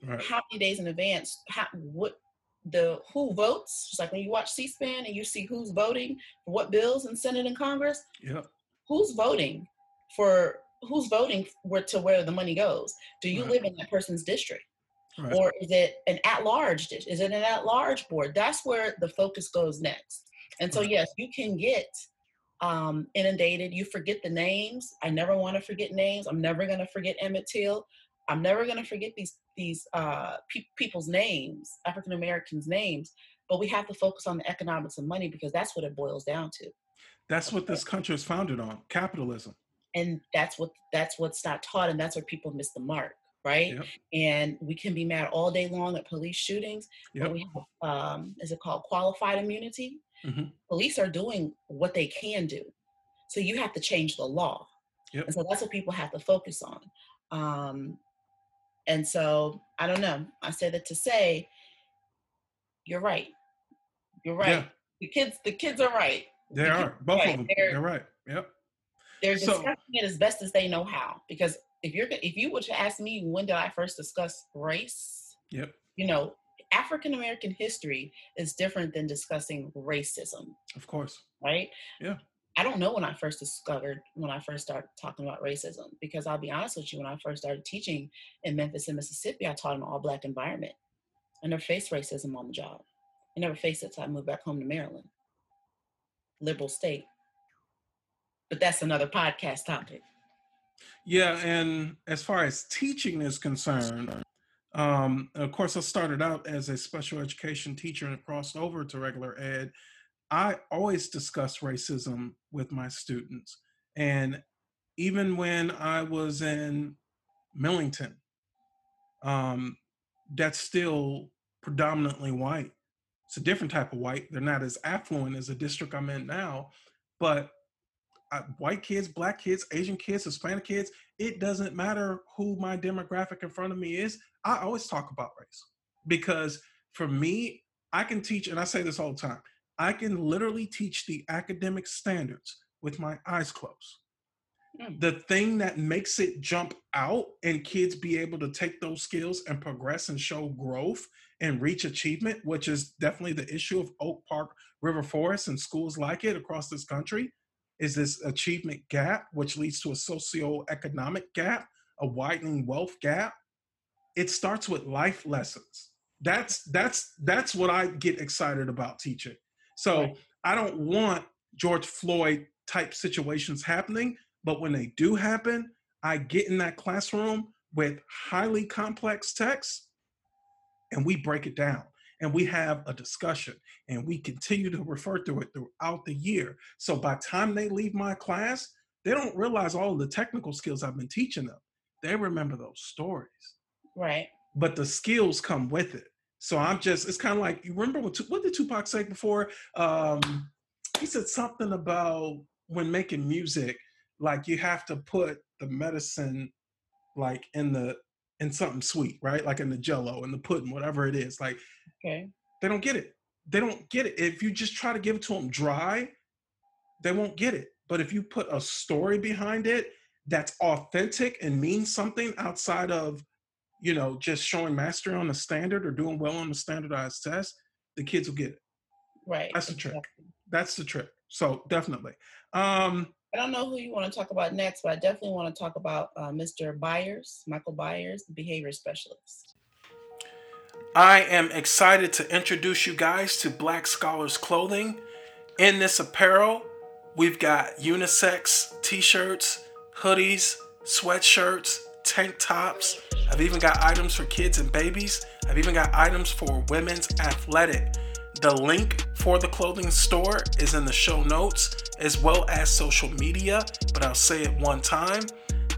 Right. How many days in advance? How what the who votes? Just like when you watch C-SPAN and you see who's voting for what bills in Senate and Congress. Yep. Who's voting for? Who's voting where to where the money goes? Do you Right. live in that person's district? Right. or is it an at-large dish? Is it an at-large board? That's where the focus goes next. And so, Right. yes, you can get um, inundated. You forget the names. I never want to forget names. I'm never going to forget Emmett Till. I'm never going to forget these these uh, pe- people's names, African Americans' names. But we have to focus on the economics of money because that's what it boils down to. That's what this country is founded on capitalism. and that's what that's what's not taught and that's where people miss the mark right Yep. and we can be mad all day long at police shootings Yep. but we have um is it called qualified immunity Mhm. police are doing what they can do so you have to change the law Yep. and so that's what people have to focus on um and so i don't know i say that to say you're right you're right Yeah. the kids the kids are right They The are. Both right. of them. They're- They're right. Yep. they're So- discussing it as best as they know how. Because if you're if you were to ask me when did I first discuss race, Yep. you know, African American history is different than discussing racism, Of course. right? Yeah. I don't know when I first discovered when I first started talking about racism because I'll be honest with you, when I first started teaching in Memphis and Mississippi, I taught in an all black environment. I never faced racism on the job. I never faced it until I moved back home to Maryland. Liberal state. But that's another podcast topic. Yeah, and as far as teaching is concerned, um, of course, I started out as a special education teacher and crossed over to regular ed. I always discuss racism with my students, and even when I was in Millington, um, that's still predominantly white. It's a different type of white. They're not as affluent as the district I'm in now, but white kids, black kids, Asian kids, Hispanic kids, it doesn't matter who my demographic in front of me is. I always talk about race because for me, I can teach, and I say this all the time, I can literally teach the academic standards with my eyes closed. Mm. the thing that makes it jump out and kids be able to take those skills and progress and show growth and reach achievement, which is definitely the issue of Oak Park River Forest and schools like it across this country, is this achievement gap, which leads to a socioeconomic gap, a widening wealth gap. It starts with life lessons. That's that's that's what I get excited about teaching. So Right. I don't want George Floyd type situations happening, but when they do happen, I get in that classroom with highly complex texts and we break it down and we have a discussion and we continue to refer to it throughout the year. So by time they leave my class, they don't realize all the technical skills I've been teaching them. They remember those stories, Right. but the skills come with it. So I'm just, it's kind of like, you remember what, what did Tupac say before? Um, he said something about when making music, like you have to put the medicine like in the, in something sweet, right? Like in the jello and the pudding, whatever it is. Like Okay. they don't get it. They don't get it. If you just try to give it to them dry, they won't get it. But if you put a story behind it that's authentic and means something outside of, you know, just showing mastery on the standard or doing well on the standardized test, the kids will get it. Right. That's the trick. That's the trick. So definitely. Um, I don't know who you want to talk about next, but I definitely want to talk about uh, Mr. Byers, Michael Byers, the behavior specialist. I am excited to introduce you guys to Black Scholars Clothing. In this apparel, we've got unisex t shirts, hoodies, sweatshirts, tank tops. I've even got items for kids and babies. I've even got items for women's athletic. The link for the clothing store is in the show notes as well as social media, but I'll say it one time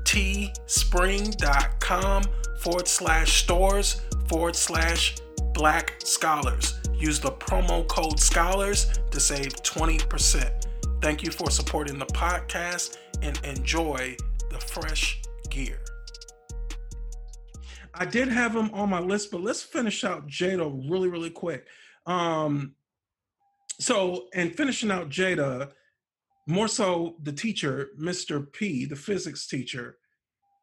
teespring.com forward slash stores forward slash black scholars. Use the promo code scholars to save 20%. Thank you for supporting the podcast and enjoy the fresh gear. I did have him on my list, but let's finish out Jada really, really quick. Um, so, and finishing out Jada, more so the teacher, Mr. P, the physics teacher,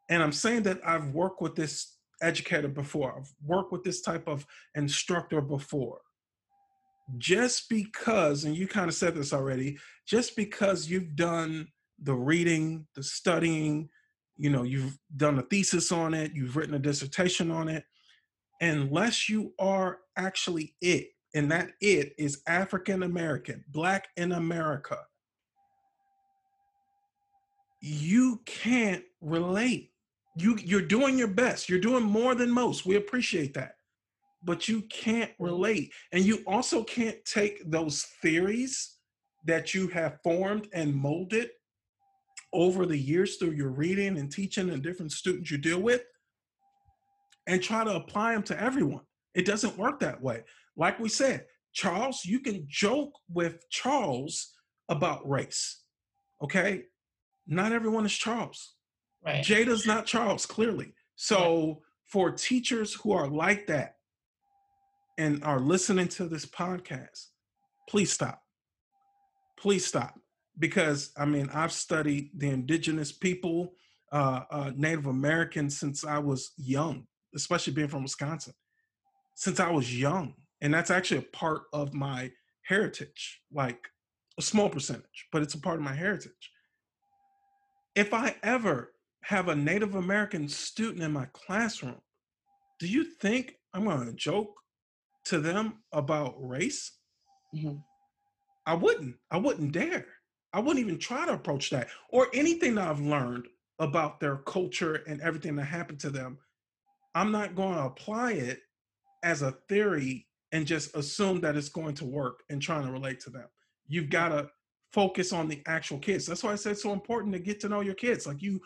and I'm saying that I've worked with this educator before, I've worked with this type of instructor before. Just because, and you kind of said this already, just because you've done the reading, the studying, you know, you've done a thesis on it, you've written a dissertation on it, unless you are actually it, and that it is African American, Black in America, you can't relate. You you're doing your best. You're doing more than most. We appreciate that. But you can't relate. And you also can't take those theories that you have formed and molded over the years through your reading and teaching and different students you deal with and try to apply them to everyone. It doesn't work that way. Like we said, Charles, you can joke with Charles about race. Okay? Not everyone is Charles. Right. Jada's not Charles, clearly. So for teachers who are like that and are listening to this podcast, please stop. Please stop. Because I mean, I've studied the indigenous people, uh, uh, Native Americans since I was young, especially being from Wisconsin, since I was young. And that's actually a part of my heritage, like a small percentage, but it's a part of my heritage. If I ever have a Native American student in my classroom, do you think I'm going to joke to them about race? Mhm. I wouldn't. I wouldn't dare. I wouldn't even try to approach that or anything that I've learned about their culture and everything that happened to them. I'm not going to apply it as a theory and just assume that it's going to work and trying to relate to them. You've got to focus on the actual kids. That's why I said it's so important to get to know your kids. Like you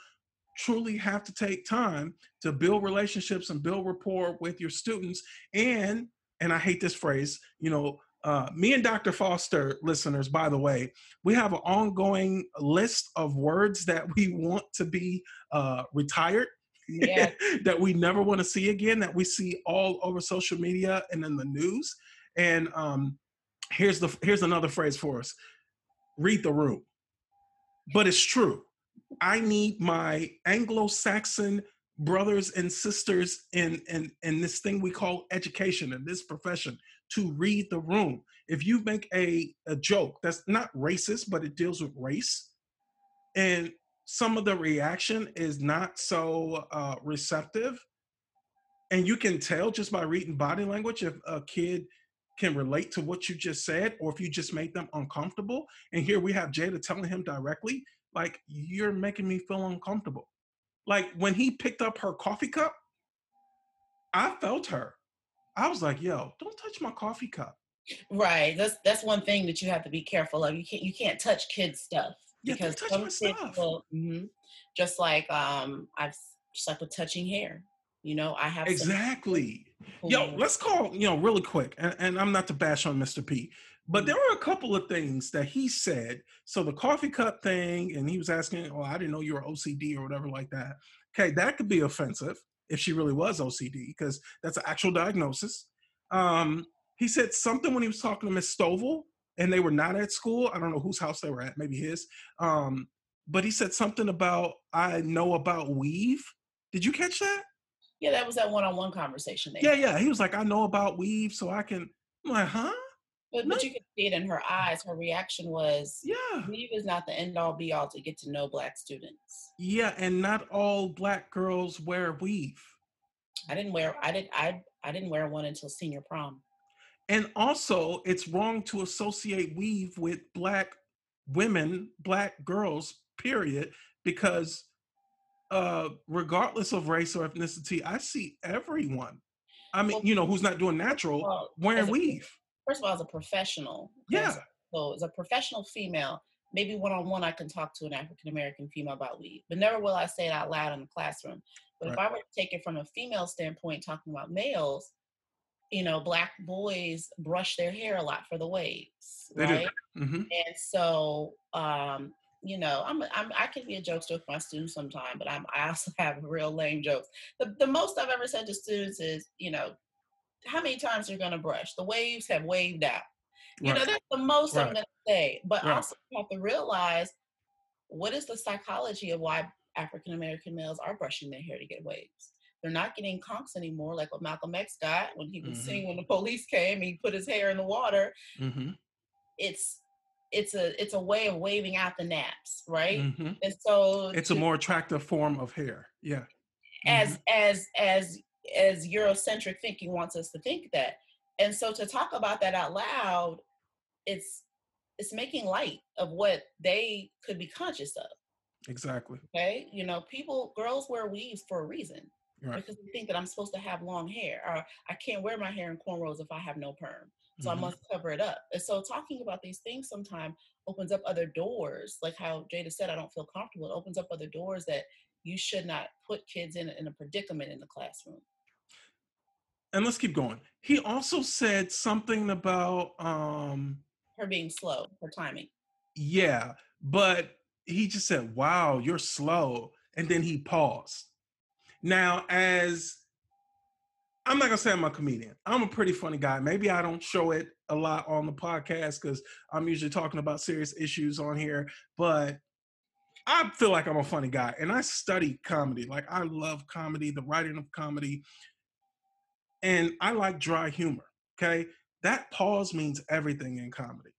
truly have to take time to build relationships and build rapport with your students and and I hate this phrase, you know, uh, me and Dr. Foster listeners, by the way, we have an ongoing list of words that we want to be uh, retired, Yeah. <laughs> that we never want to see again, that we see all over social media and in the news. And um, here's the here's another phrase for us: read the room. But it's true. I need my Anglo-Saxon brothers and sisters in, in, in this thing we call education in this profession to read the room. If you make a, a joke that's not racist, but it deals with race, and some of the reaction is not so uh, receptive, and you can tell just by reading body language if a kid can relate to what you just said or if you just made them uncomfortable. And here we have Jada telling him directly, like, you're making me feel uncomfortable. Like when he picked up her coffee cup, I felt her. I was like, yo, don't touch my coffee cup. Right. That's that's one thing that you have to be careful of. You can't you can't touch kids stuff Yeah, because touch my stuff. will- mhm. just like um I've just like with touching hair. You know, I have Exactly. Yo, let's call, you know, really quick, and, and I'm not to bash on Mr. P, but there were a couple of things that he said. So the coffee cup thing, and he was asking, Oh, I didn't know you were OCD or whatever like that. Okay, that could be offensive if she really was OCD, because that's an actual diagnosis. Um, he said something when he was talking to Miss Stovall, and they were not at school. I don't know whose house they were at, maybe his. Um, but he said something about I know about weave. Did you catch that? yeah, that was that one-on-one conversation there. Yeah, yeah. He was like, I know about weave, so I can. I'm like, huh? But, No. but you could see it in her eyes. Her reaction was, Yeah. weave is not the end all be all to get to know black students." Yeah, and not all black girls wear weave. I didn't wear. I did. I I didn't wear one until senior prom. And also, it's wrong to associate weave with black women, black girls, period, because uh regardless of race or ethnicity, I see everyone. I mean, Well- you know, who's not doing natural Well, wearing a- weave. First of all, as a professional, Yeah. So as a professional female, maybe one on one, I can talk to an African American female about weave, but never will I say it out loud in the classroom. But if I were to take it from a female standpoint, talking about males, you know, black boys brush their hair a lot for the waves, They right? hmm And so, um, you know, I'm, I'm I can be a jokester with my students sometime, but I'm I also <laughs> have real lame jokes. The the most I've ever said to students is, you know, how many times you're gonna brush? The waves have waved out. You know, that's the most I'm gonna say. But Right. also you have to realize what is the psychology of why African American males are brushing their hair to get waves. They're not getting conks anymore, like what Malcolm X got when he was Mhm. singing when the police came. He put his hair in the water hmm it's it's a it's a way of waving out the naps, right? hmm And so It's a more attractive form of hair. Yeah. as as as as Eurocentric thinking wants us to think that. And so to talk about that out loud, it's it's making light of what they could be conscious of. Exactly. Okay. You know, people girls wear weaves for a reason. Right. Because they think that I'm supposed to have long hair or I can't wear my hair in cornrows if I have no perm. So I Mhm. must cover it up. And so talking about these things sometimes opens up other doors. Like how Jada said, I don't feel comfortable. It opens up other doors that you should not put kids in, in a predicament in the classroom. and let's keep going. He also said something about um Her being slow, her timing. yeah, but he just said, "Wow, you're slow." And then he paused. Now, as I'm not gonna say I'm a comedian. I'm a pretty funny guy. Maybe I don't show it a lot on the podcast because I'm usually talking about serious issues on here, but I feel like I'm a funny guy and I study comedy. Like I love comedy, the writing of comedy, and I like dry humor. Okay. That pause means everything in comedy.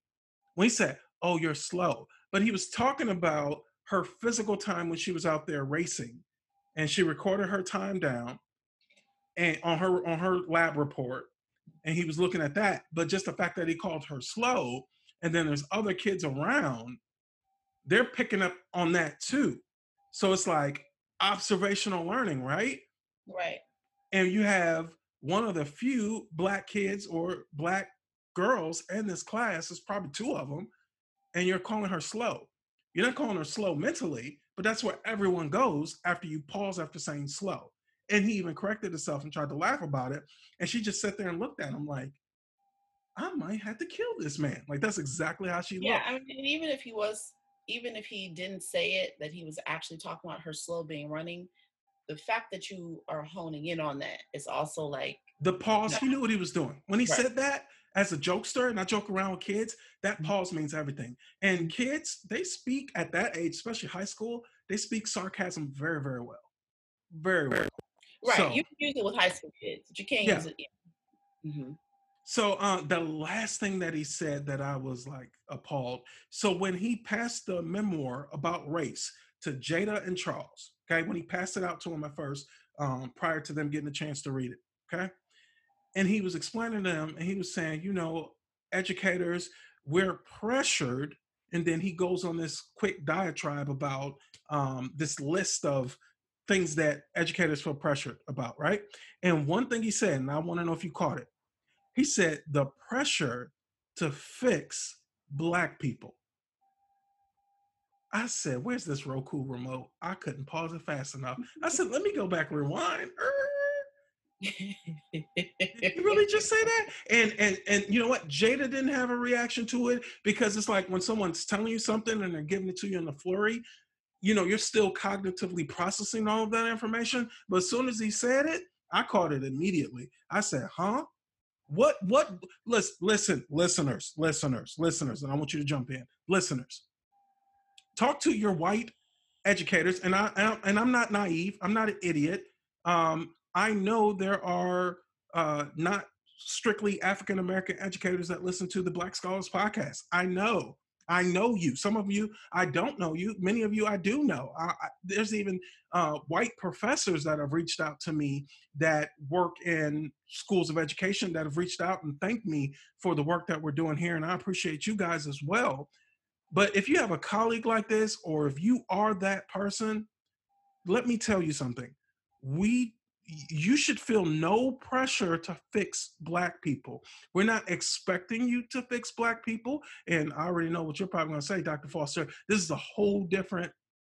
When he said, Oh, you're slow, but he was talking about her physical time when she was out there racing and she recorded her time down and on her on her lab report and he was looking at that but just the fact that he called her slow and then there's other kids around they're picking up on that too. So it's like observational learning right? Right. and you have one of the few black kids or black girls in this class there's probably two of them and you're calling her slow. You're not calling her slow mentally but that's where everyone goes after you pause after saying slow and he even corrected himself and tried to laugh about it and she just sat there and looked at him like i might have to kill this man like that's exactly how she Yeah. looked Yeah, I mean, and even if he was, even if he didn't say it, that he was actually talking about her slow being running, the fact that you are honing in on that is also like, the pause he knew what he was doing when he Right. said that as a jokester and i joke around with kids that Mm-hmm. pause means everything and kids they speak at that age especially high school they speak sarcasm very, very well. Very well. Right. So- you can use it with high school kids, but you can't Yeah. use it. Yeah. hmm So uh, the last thing that he said that I was like appalled. So when he passed the memoir about race to Jada and Charles, okay, when he passed it out to him at first, um, prior to them getting a chance to read it, okay, and he was explaining to them, and he was saying, you know, educators, we're pressured, and then he goes on this quick diatribe about um, this list of things that educators feel pressured about, right? And one thing he said, and I want to know if you caught it he said the pressure to fix black people. I said, "Where's this Roku remote?" I couldn't pause it fast enough. I said, "Let me go back rewind." Er, <laughs> You really just say that? And and and you know what? Jada didn't have a reaction to it because it's like when someone's telling you something and they're giving it to you in a flurry, you know, you're still cognitively processing all of that information. But as soon as he said it, I caught it immediately. I said, "Huh? What? What? Listen, listen, listeners, listeners, listeners, and I want you to jump in, listeners. Talk to your white educators, and I and I'm not naive. I'm not an idiot. Um, I know there are uh, not strictly African American educators that listen to the Black Scholars podcast. I know. I know you. Some of you, I don't know you. Many of you, I do know. I, I, there's even uh, white professors that have reached out to me that work in schools of education that have reached out and thanked me for the work that we're doing here. And I appreciate you guys as well. But if you have a colleague like this, or if you are that person, let me tell you something. We you should feel no pressure to fix black people. We're not expecting you to fix black people. And I already know what you're probably going to say, Dr. Foster. This is a whole different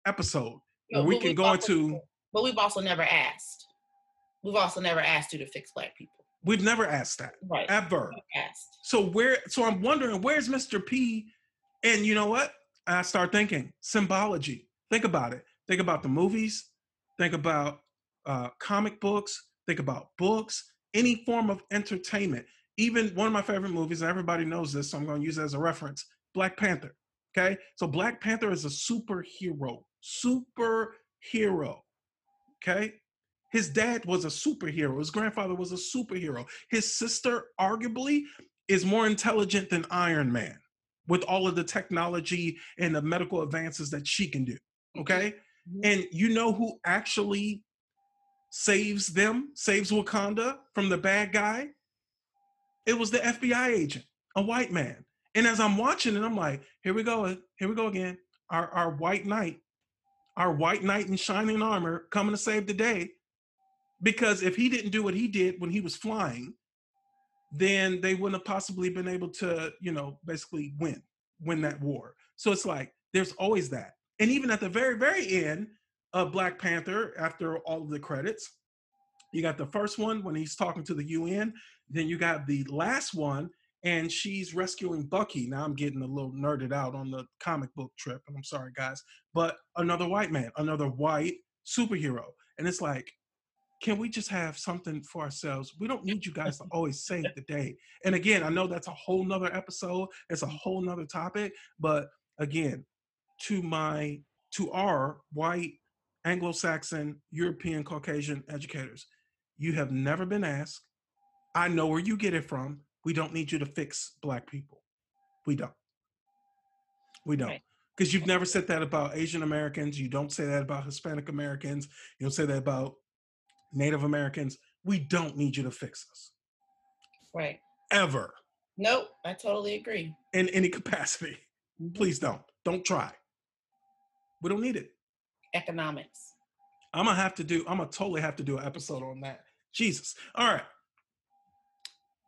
episode No, where we can go also- into. <laughs> But we've also never asked. We've also never asked you to fix black people. We've never asked that Right. ever. Asked. So where? So I'm wondering where's Mr. P? And you know what? I start thinking symbology. Think about it. Think about the movies. Think about uh, comic books. Think about books. Any form of entertainment. Even one of my favorite movies, and everybody knows this, so I'm going to use it as a reference. Black Panther. Okay, so Black Panther is a superhero. Superhero. Okay, his dad was a superhero. His grandfather was a superhero. His sister, arguably, is more intelligent than Iron Man with all of the technology and the medical advances that she can do. Okay. Mhm. And you know who actually saves them, saves Wakanda from the bad guy? It was the FBI agent, a white man. And as I'm watching it, I'm like, here we go. Here we go again. Our, our white knight, our white knight in shining armor coming to save the day. Because if he didn't do what he did when he was flying, then they wouldn't have possibly been able to, you know, basically win, win that war. So it's like there's always that. And even at the very, very end of Black Panther, after all of the credits, you got the first one when he's talking to the UN. Then you got the last one, and she's rescuing Bucky. Now I'm getting a little nerded out on the comic book trip, and I'm sorry, guys. But another white man, another white superhero. And it's like, can we just have something for ourselves? We don't need you guys to always save the day. And again, I know that's a whole nother episode, it's a whole nother topic. But again, to my to our white Anglo-Saxon, European, Caucasian educators, you have never been asked. I know where you get it from. We don't need you to fix black people. We don't. We don't. Right. Because you've never said that about Asian Americans. You don't say that about Hispanic Americans. You don't say that about Native Americans. We don't need you to fix us Right. ever Nope. I totally agree. in any <laughs> capacity. Mhm. Please don't. Don't try. We don't need it. Economics. I'm gonna have to do. I'm gonna totally have to do an episode on that. Jesus. All right.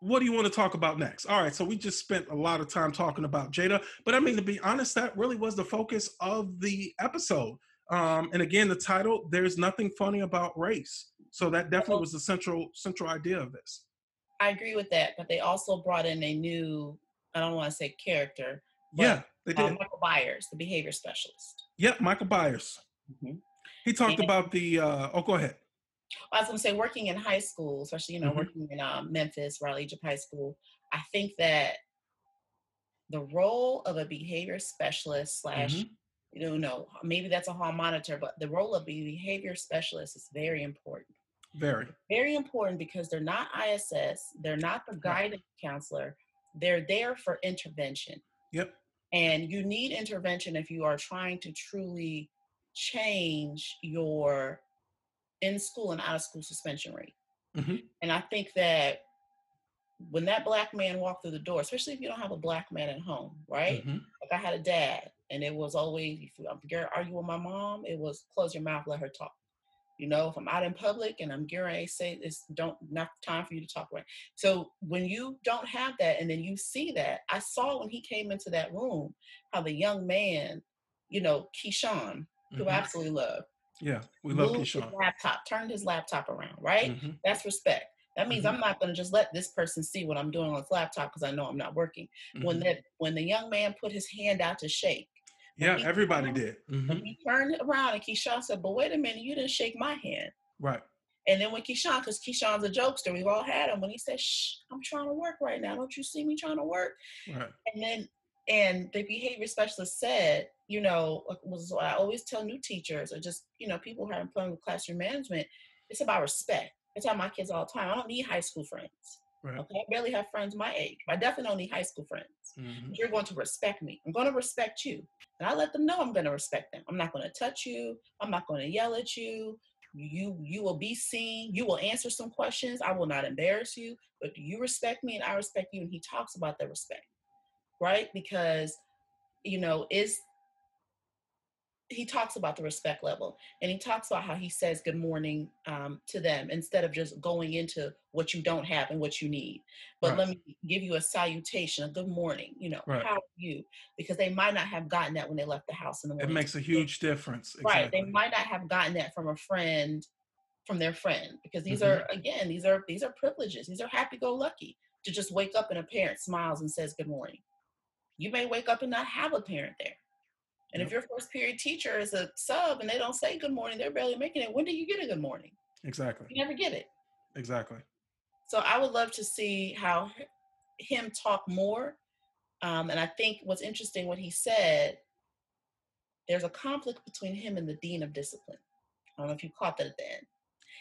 What do you want to talk about next? All right. So we just spent a lot of time talking about Jada, but I mean to be honest, that really was the focus of the episode. Um, and again, the title "There's Nothing Funny About Race." So that definitely was the central central idea of this. I agree with that, but they also brought in a new, I don't want to say character, but Yeah, they uh, did. Michael Byers, the behavior specialist. Yep, Michael Byers. Mhm. He talked And- about the. Uh, oh, go ahead. I was going to say, working in high school, especially you know Mhm. working in um, Memphis, Raleigh Egypt High School, I think that the role of a behavior specialist slash Mhm. You know, maybe that's a hall monitor, but the role of a behavior specialist is very important. Very. Very important because they're not ISS, they're not the guidance counselor, they're there for intervention. Yep. And you need intervention if you are trying to truly change your in school and out of school suspension rate. Mhm. And I think that when that black man walked through the door, especially if you don't have a black man at home, right? Mhm. Like I had a dad, and it was always, if you I'm argue with my mom, it was close your mouth, let her talk. You know, if I'm out in public and I'm gearing, say it's don't not time for you to talk right. So when you don't have that, and then you see that, I saw when he came into that room how the young man, you know, Keyshawn, who I Mhm. absolutely love, Yeah, we love Keyshawn. laptop, turned his laptop around, right? Mhm. That's respect. That means Mhm. I'm not going to just let this person see what I'm doing on his laptop because I know I'm not working. When Mhm. that when the young man put his hand out to shake, Yeah, everybody did. when Mhm. he turned around and Keyshawn said, "But wait a minute, you didn't shake my hand." Right. And then when Keyshawn, because Keyshawn's a jokester, we've all had him. When he said, "Shh, I'm trying to work right now. Don't you see me trying to work?" Right. And then and the behavior specialist said, you know, was what I always tell new teachers or just you know people who are employed with classroom management. It's about respect. I tell my kids all the time, I don't need high school friends. Right. Okay, I barely have friends my age. But I definitely don't need high school friends. Mhm. You're going to respect me. I'm going to respect you. And I let them know I'm going to respect them. I'm not going to touch you. I'm not going to yell at you. You you will be seen. You will answer some questions. I will not embarrass you. But you respect me and I respect you? And he talks about the respect, right? Because you know, is he talks about the respect level and he talks about how he says good morning um, to them instead of just going into what you don't have and what you need but Right. let me give you a salutation a good morning you know Right. how are you because they might not have gotten that when they left the house in the morning. It makes a huge difference. right they might not have gotten that from a friend from their friend because these Mhm. are again these are these are privileges these are happy-go-lucky to just wake up and a parent smiles and says good morning you may wake up and not have a parent there and if your first period teacher is a sub and they don't say good morning they're barely making it when do you get a good morning Exactly. you never get it Exactly. so I would love to see how him talk more. Um, and I think what's interesting, what he said, there's a conflict between him and the dean of discipline. I don't know if you caught that at the end.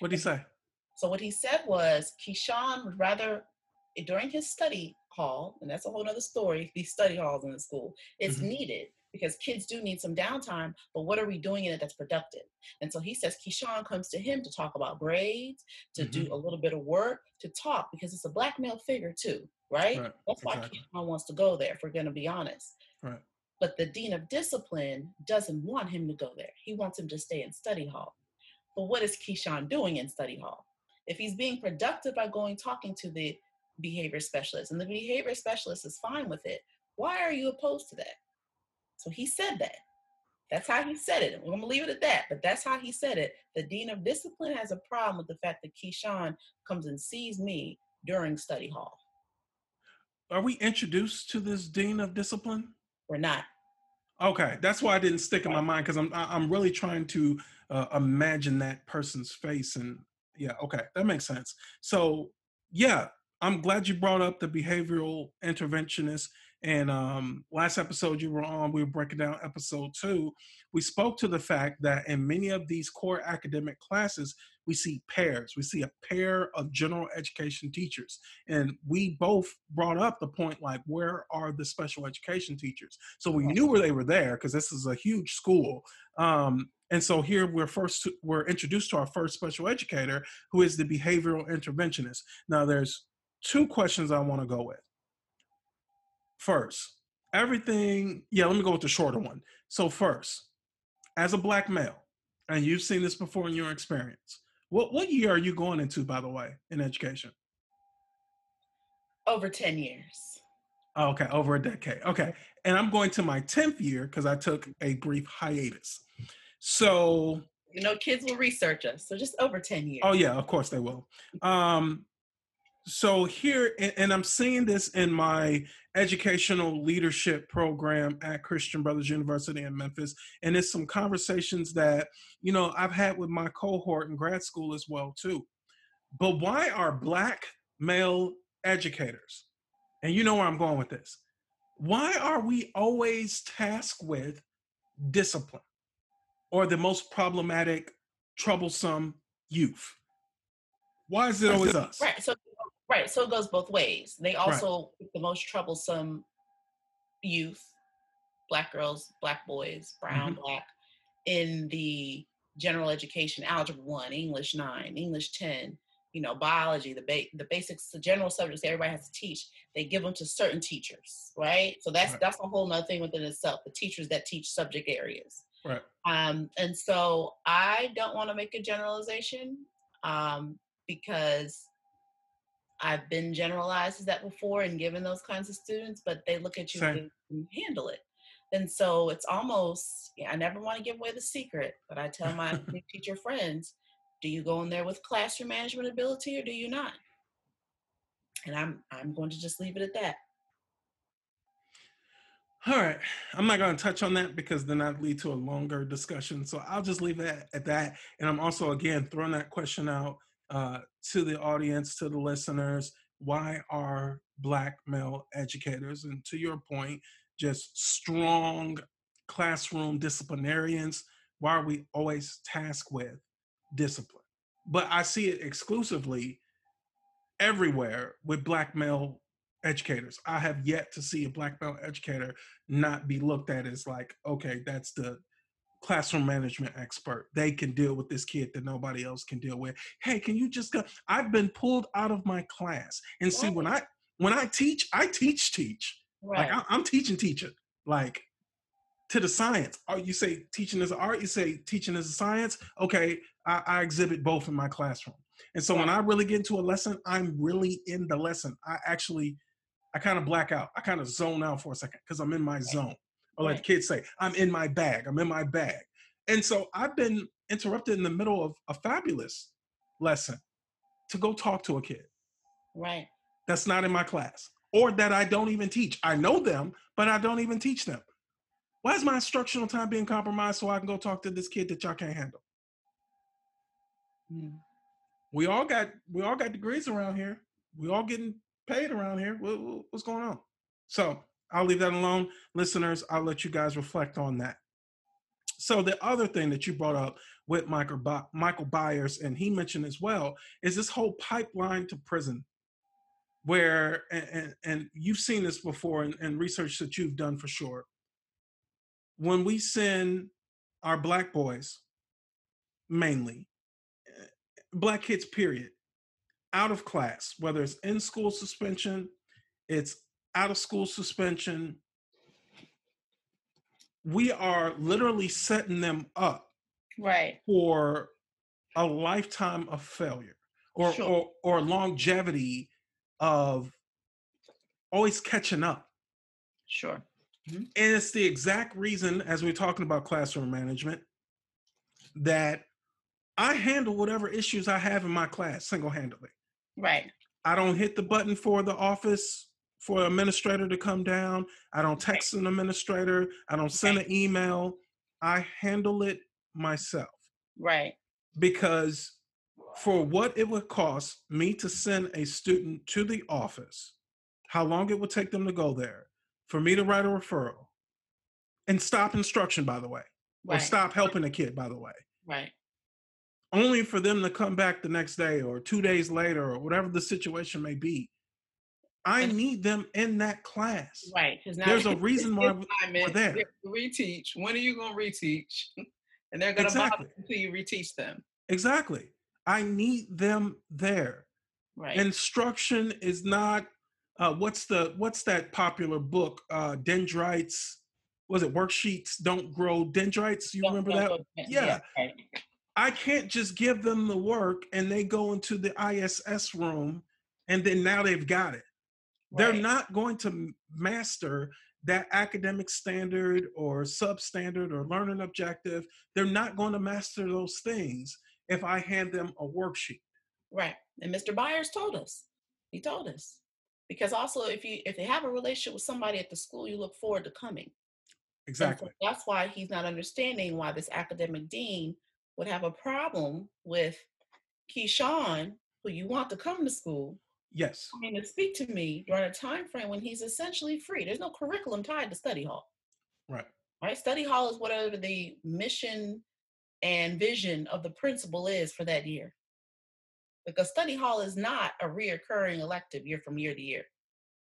What did he say? So what he said was Keyshawn would rather during his study hall, and that's a whole other story, these study halls in the school, it's Mhm. needed because kids do need some downtime, but what are we doing in it that's productive? And so he says Keyshawn comes to him to talk about grades, to Mm-hmm. do a little bit of work, to talk, because it's a black male figure too, right? Right, That's why exactly. Keyshawn wants to go there, if we're gonna be honest. Right. But the dean of discipline doesn't want him to go there. He wants him to stay in study hall. But what is Keyshawn doing in study hall? If he's being productive by going talking to the behavior specialist and the behavior specialist is fine with it, why are you opposed to that? So he said that. That's how he said it. We're gonna leave it at that, but that's how he said it. The dean of discipline has a problem with the fact that Keyshawn comes and sees me during study hall. Are we introduced to this dean of discipline? We're not. Okay, that's why I didn't stick in my mind because I'm I'm really trying to uh, imagine that person's face and yeah, okay, that makes sense. So yeah, I'm glad you brought up the behavioral interventionist. And um, last episode you were on, we were breaking down episode two. We spoke to the fact that in many of these core academic classes, we see pairs. We see a pair of general education teachers, and we both brought up the point like, where are the special education teachers? So we knew where they were there because this is a huge school. Um, and so here we're first we're introduced to our first special educator, who is the behavioral interventionist. Now there's two questions I want to go with. First, everything. Yeah, let me go with the shorter one. So first, as a black male, and you've seen this before in your experience. What what year are you going into, by the way, in education? Over 10 years. Okay, over a decade. Okay. And I'm going to my 10th year because I took a brief hiatus. So, You know, kids will research us. So just over 10 years. oh, yeah, of course they will. Um, so, here, and, I'm seeing this in my educational leadership program at Christian Brothers University in Memphis. And it's some conversations that, you know, I've had with my cohort in grad school as well, too. But why are Black male educators, and you know where I'm going with this, why are we always tasked with discipline or the most problematic, troublesome youth? Why is it always us? Right. So right. So it goes both ways. They also pick the most troublesome youth, black girls, black boys, brown, Mm-hmm. black, in the general education, algebra one, English nine, English ten, you know, biology, the ba- the basics, the general subjects everybody has to teach. They give them to certain teachers, right? So that's Right. that's a whole nother thing within itself. The teachers that teach subject areas. Right. Um, and so I don't want to make a generalization um, because I've been generalized as that before and given those kinds of students, but they look at you and handle it. And so it's almost, yeah, I never want to give away the secret, but I tell my <laughs> teacher friends, do you go in there with classroom management ability or do you not? And I'm I'm going to just leave it at that. All right. I'm not going to touch on that because then that lead to a longer discussion. So I'll just leave it at that. And I'm also, again, throwing that question out uh, to the audience, to the listeners. Why are Black male educators, and to your point, just strong classroom disciplinarians, why are we always tasked with discipline? But I see it exclusively everywhere with Black male educators. I have yet to see a black male educator not be looked at as like, okay, that's the classroom management expert. They can deal with this kid that nobody else can deal with. Hey, can you just go? I've been pulled out of my class. And see, when I when I teach, I teach teach. Right. Like I, I'm teaching teaching. Like to the science. Oh, you say teaching is art, you say teaching is a science. Okay, I, I exhibit both in my classroom. And so when I really get into a lesson, I'm really in the lesson. I actually, I kind of black out. I kind of zone out for a second because I'm in my zone. Or like Right. kids say, I'm in my bag. I'm in my bag. And so I've been interrupted in the middle of a fabulous lesson to go talk to a kid right. that's not in my class or that I don't even teach. I know them, but I don't even teach them. Why is my instructional time being compromised so I can go talk to this kid that y'all can't handle? Mm. We all got we all got degrees around here. We all getting paid around here. What, what- what's going on? So I'll leave that alone, listeners. I'll let you guys reflect on that. So the other thing that you brought up with Michael Michael Byers, and he mentioned as well, is this whole pipeline to prison, where and and, and you've seen this before in, in research that you've done for sure. When we send our black boys, mainly eh, black kids, period, out of class, whether it's in school suspension, it's out of school suspension, we are literally setting them up Right. for a lifetime of failure or, Sure. or, or longevity of always catching up. Sure. Mm-hmm. And it's the exact reason, as we're talking about classroom management, that I handle whatever issues I have in my class single handedly. Right. I don't hit the button for the office for an administrator to come down. I don't text an administrator. I don't send an email. I handle it myself Right. because for what it would cost me to send a student to the office, how long it would take them to go there, for me to write a referral, and stop instruction, by the way, or stop helping a kid, by the way, Right. only for them to come back the next day or two days later or whatever the situation may be. I need them in that class. Right. Because now There's a <laughs> reason why we're there. To Reteach. When are you gonna reteach? <laughs> And they're gonna Exactly. bother until you reteach them. Exactly. I need them there. Right. instruction is not uh, what's the what's that popular book uh dendrites was it worksheets don't grow dendrites you Don't- remember that Yeah. Right. i can't just give them the work and they go into the iss room and then now they've got it they're not going to master that academic standard or substandard or learning objective they're not going to master those things if i hand them a worksheet Right. And Mr. Byers told us. He told us. Because also if you if they have a relationship with somebody at the school, you look forward to coming. And so exactly that's why he's not understanding why this academic dean would have a problem with Keyshawn, who you want to come to school, yes I mean, to speak to me during a time frame when he's essentially free. There's no curriculum tied to study hall. right Right? Study hall is whatever the mission and vision of the principal is for that year. Because study hall is not a reoccurring elective year from year to year.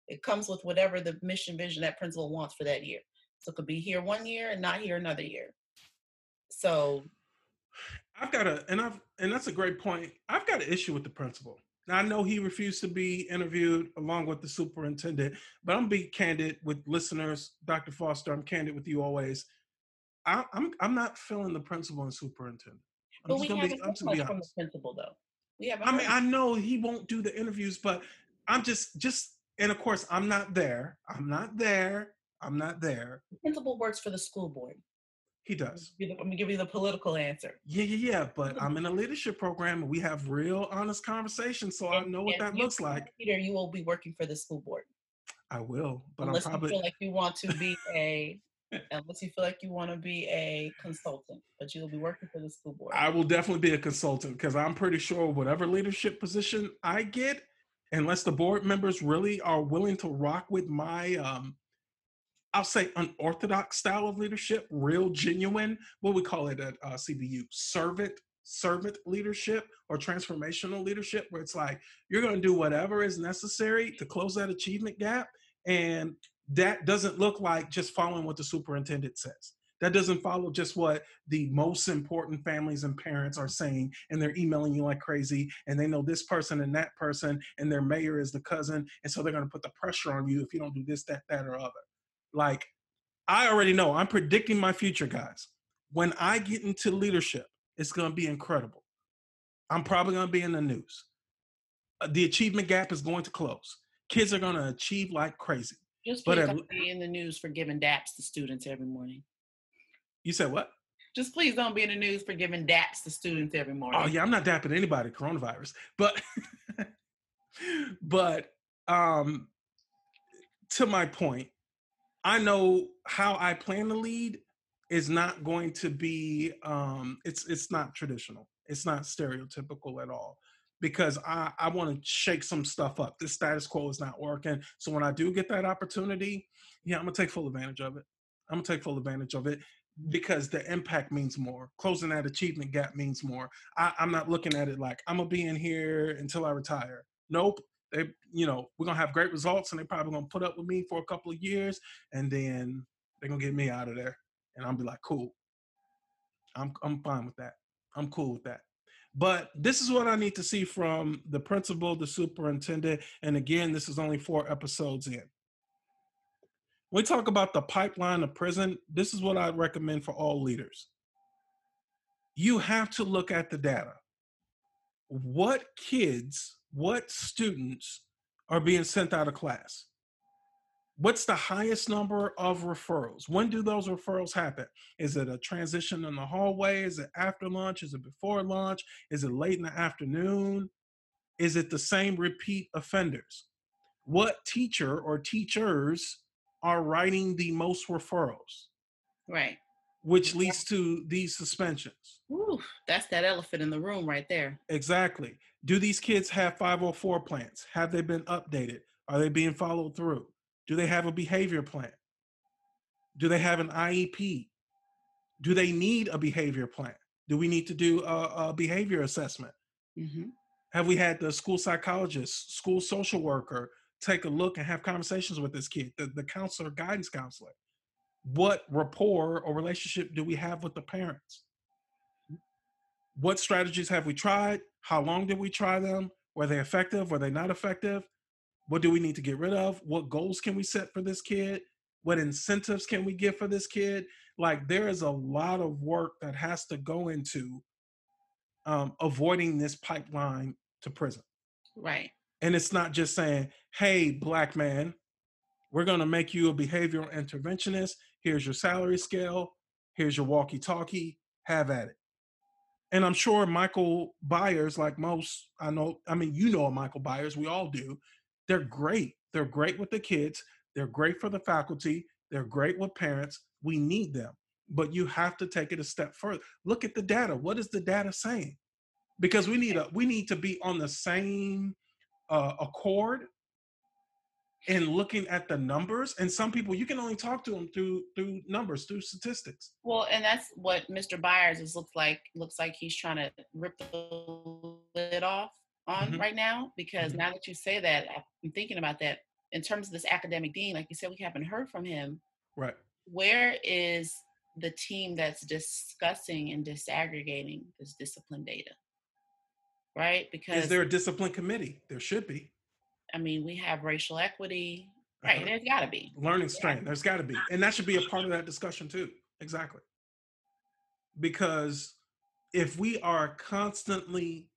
It comes with whatever the mission vision that principal wants for that year. So it could be here one year and not here another year. So I've got a, and I've, and that's a great point. I've got an issue with the principal. Now I know he refused to be interviewed along with the superintendent, but I'm be candid with listeners, Dr. Foster. I'm candid with you always. I, I'm I'm not feeling the principal and superintendent. I'm but just we gonna haven't be, heard much from the principal though. We haven't I mean, I know he won't do the interviews, but I'm just just and of course I'm not there. I'm not there. I'm not there. the principal works for the school board. He does. Give you the- Let me give you the political answer. Yeah, yeah, yeah. But <laughs> I'm in a leadership program and we have real honest conversations, so I know what that looks like. Peter, you will be working for the school board. I will, but unless I'm you feel like you want to be <laughs> a unless you feel like you want to be a consultant, but you'll be working for the school board. I will definitely be a consultant because I'm pretty sure whatever leadership position I get, unless the board members really are willing to rock with my um I'll say unorthodox style of leadership, real genuine, what we call it at uh, CBU, servant servant leadership or transformational leadership where it's like you're going to do whatever is necessary to close that achievement gap and that doesn't look like just following what the superintendent says. That doesn't follow just what the most important families and parents are saying and they're emailing you like crazy and they know this person and that person and their mayor is the cousin and so they're going to put the pressure on you if you don't do this that that or other like i already know i'm predicting my future guys. When i get into leadership it's going to be incredible. I'm probably going to be in the news. Uh, the achievement gap is going to close. Kids are going to achieve like crazy. Just but please at don't l- be in the news for giving daps to students every morning. you said what? Just please don't be in the news for giving daps to students every morning. Oh yeah, I'm not dapping anybody coronavirus, but <laughs> but um to my point, I know how I plan to lead is not going to be um it's it's not traditional. It's not stereotypical at all because I I want to shake some stuff up. The status quo is not working. So when I do get that opportunity, yeah, I'm to take full advantage of it. I'm to take full advantage of it because the impact means more. Closing that achievement gap means more. I, I'm not looking at it like I'm gonna be in here until I retire. Nope. They, you know, we're gonna have great results, and they're probably gonna put up with me for a couple of years, and then they're gonna get me out of there, and I'll be like, cool. I'm I'm fine with that. I'm cool with that. But this is what I need to see from the principal, the superintendent, and again, this is only four episodes in. We talk about the pipeline of prison, this is what I recommend for all leaders. You have to look at the data. What kids, what students are being sent out of class? What's the highest number of referrals? When do those referrals happen? Is it a transition in the hallway? Is it after lunch? Is it before lunch? Is it late in the afternoon? Is it the same repeat offenders? What teacher or teachers are writing the most referrals, right. which leads to these suspensions? Whew, that's that elephant in the room right there. Exactly. Do these kids have 504 plans? Have they been updated? Are they being followed through? Do they have a behavior plan? Do they have an IEP? Do they need a behavior plan? Do we need to do a, a behavior assessment? hmm Have we had the school psychologist, school social worker take a look and have conversations with this kid, the, the counselor, guidance counselor? What rapport or relationship do we have with the parents? What strategies have we tried? How long did we try them? Were they effective? Were they not effective? What do we need to get rid of? What goals can we set for this kid? What incentives can we give for this kid? Like, there is a lot of work that has to go into um, avoiding this pipeline to prison. Right. And it's not just saying, hey, black man, we're going to make you a behavioral interventionist. Here's your salary scale. Here's your walkie talkie. Have at it. And I'm sure Michael Byers, like most, I know, I mean, you know Michael Byers, we all do. They're great. They're great with the kids. They're great for the faculty. They're great with parents. We need them. But you have to take it a step further. Look at the data. What is the data saying? Because we need a we need to be on the same uh, accord and looking at the numbers. And some people you can only talk to them through through numbers, through statistics. Well, and that's what Mr. Byers is looks like. Looks like he's trying to rip the lid off on Mhm. right now because Mhm. now that you say that, I'm thinking about that in terms of this academic dean. Like you said, we haven't heard from him. Right. Where is the team that's discussing and disaggregating this discipline data? Right? Because Is there a discipline committee? There should be. I mean, we have racial equity. Right? Uh-huh. There's got to be. learning strain there's got to be and that should be a part of that discussion too exactly because if we are constantly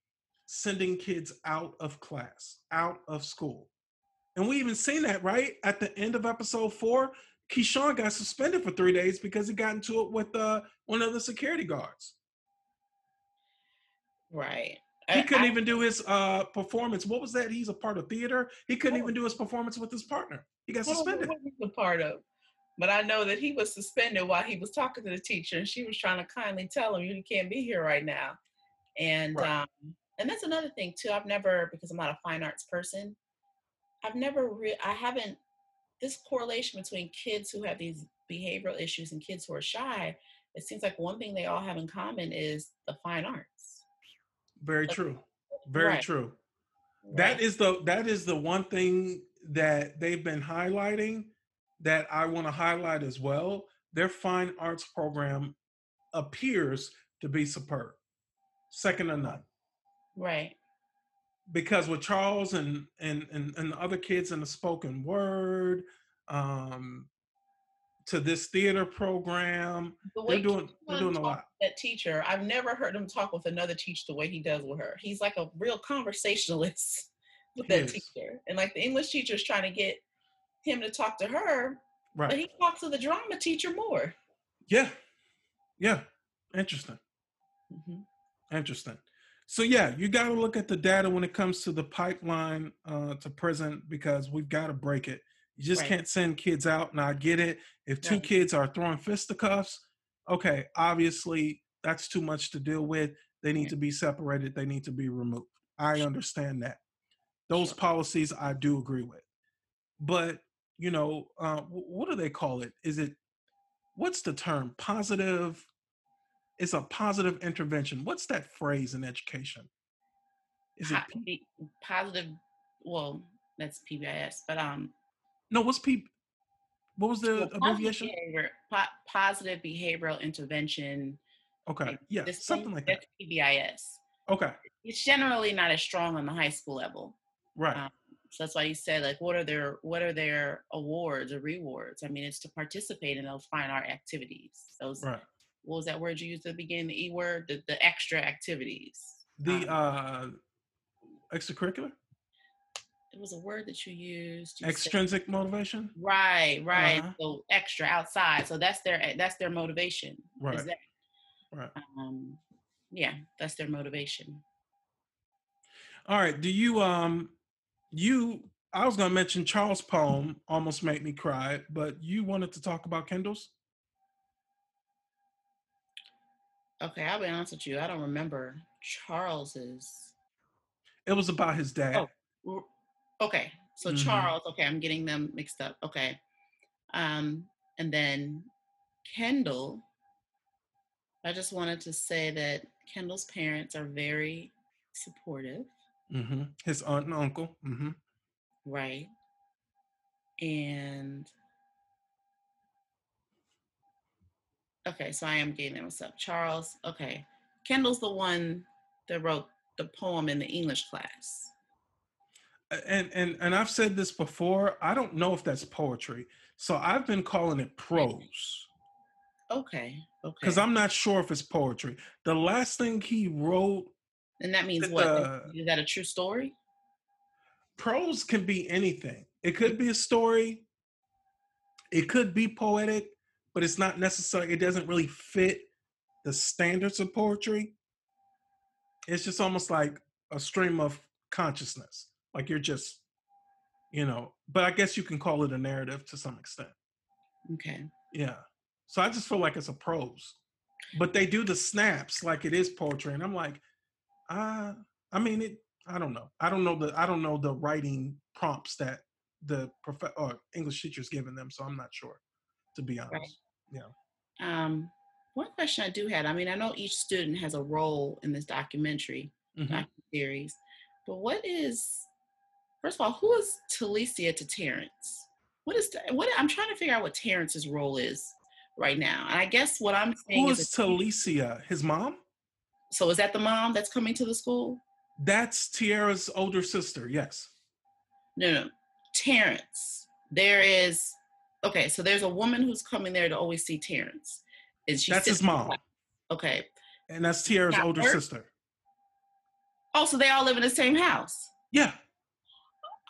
sending kids out of class out of school and we even seen that right at the end of episode four keyshawn got suspended for three days because he got into it with uh, one of the security guards Right. He couldn't I- even do his uh, performance what was that he's a part of theater he couldn't Oh. even do his performance with his partner he got I don't know suspended what he's a part of. But I know that he was suspended while he was talking to the teacher, and she was trying to kindly tell him, "You can't be here right now." And Right. um, and that's another thing too i've never because i'm not a fine arts person i've never re- i haven't this correlation between kids who have these behavioral issues and kids who are shy it seems like one thing they all have in common is the fine arts very true very Right. true That right? is the that is the one thing that they've been highlighting that I want to highlight as well. Their fine arts program appears to be superb, second to none. right Because with Charles and and and, and the other kids in the spoken word, um, to this theater program, the they're doing they're doing a lot. that teacher i've never heard him talk with another teacher the way he does with her he's like a real conversationalist <laughs> with that teacher and like the english teacher is trying to get him to talk to her but he talks to the drama teacher more Yeah. Yeah. Interesting. Mhm. Interesting. So yeah, you got to look at the data when it comes to the pipeline uh, to prison because we've got to break it. You just Right. can't send kids out. And I get it. If two Right. kids are throwing fisticuffs, okay, obviously that's too much to deal with. They need to be separated. They need to be removed. I understand that. Those Sure. policies I do agree with. But you know, uh, what do they call it? Is it what's the term? Positive. It's a positive intervention. What's that phrase in education? Is it P- positive well that's pbis but um no? What's P? What was the well, positive, abbreviation? behavior, po- positive behavioral intervention Okay, yeah, this something like that. pbis Okay, it's generally not as strong on the high school level right. um, so that's why you said like what are their what are their awards or rewards i mean it's to participate in those fine art activities those Right. what was that word you used at the beginning the e word the, the extra activities The um, uh extracurricular, it was a word that you used you said- extrinsic motivation. Right, right. Uh-huh. So extra outside. So that's their that's their motivation. Right. that, Right. um, yeah, that's their motivation. All right. Do you um you I was gonna mention Charles' poem almost made me cry, but you wanted to talk about Kendale's? Okay, I'll be honest with you. I don't remember Charles's. It was about his dad. Oh. Okay, so Mhm. Charles. Okay, I'm getting them mixed up. Okay, um, and then Kendale. I just wanted to say that Kendale's parents are very supportive. Mm-hmm. His aunt and uncle. Mm-hmm. Right. And okay, so I am getting what's up. Charles, okay. Kendale's the one that wrote the poem in the English class. And and and I've said this before. I don't know if that's poetry, so I've been calling it prose Okay. Okay. because I'm not sure if it's poetry. The last thing he wrote, and that means the- what? Uh is that a true story? prose can be anything. It could be a story. It could be poetic, but it's not necessary. It doesn't really fit the standards of poetry. It's just almost like a stream of consciousness. Like you're just, you know, but I guess you can call it a narrative to some extent. Okay. Yeah. So I just feel like it's a prose. But they do the snaps like it is poetry. And I'm like, uh, I mean it I don't know. I don't know the I don't know the writing prompts that the prof- or English teachers giving them. So I'm not sure, to be honest. Yeah. Um, one question I do have, I mean, I know each student has a role in this documentary Mhm. docu-series, but what is, first of all, who is Talicia to Terrence? What is, what, I'm trying to figure out what Terrence's role is right now. And I guess what I'm saying Who is, is Talicia? His mom? so is that the mom that's coming to the school? That's Tiara's older sister. Yes. No, no, Terrence. There is, okay, so there's a woman who's coming there to always see Terrence. And she That's his mom. Okay. And that's Tiara's older sister. Oh, so they all live in the same house. Yeah.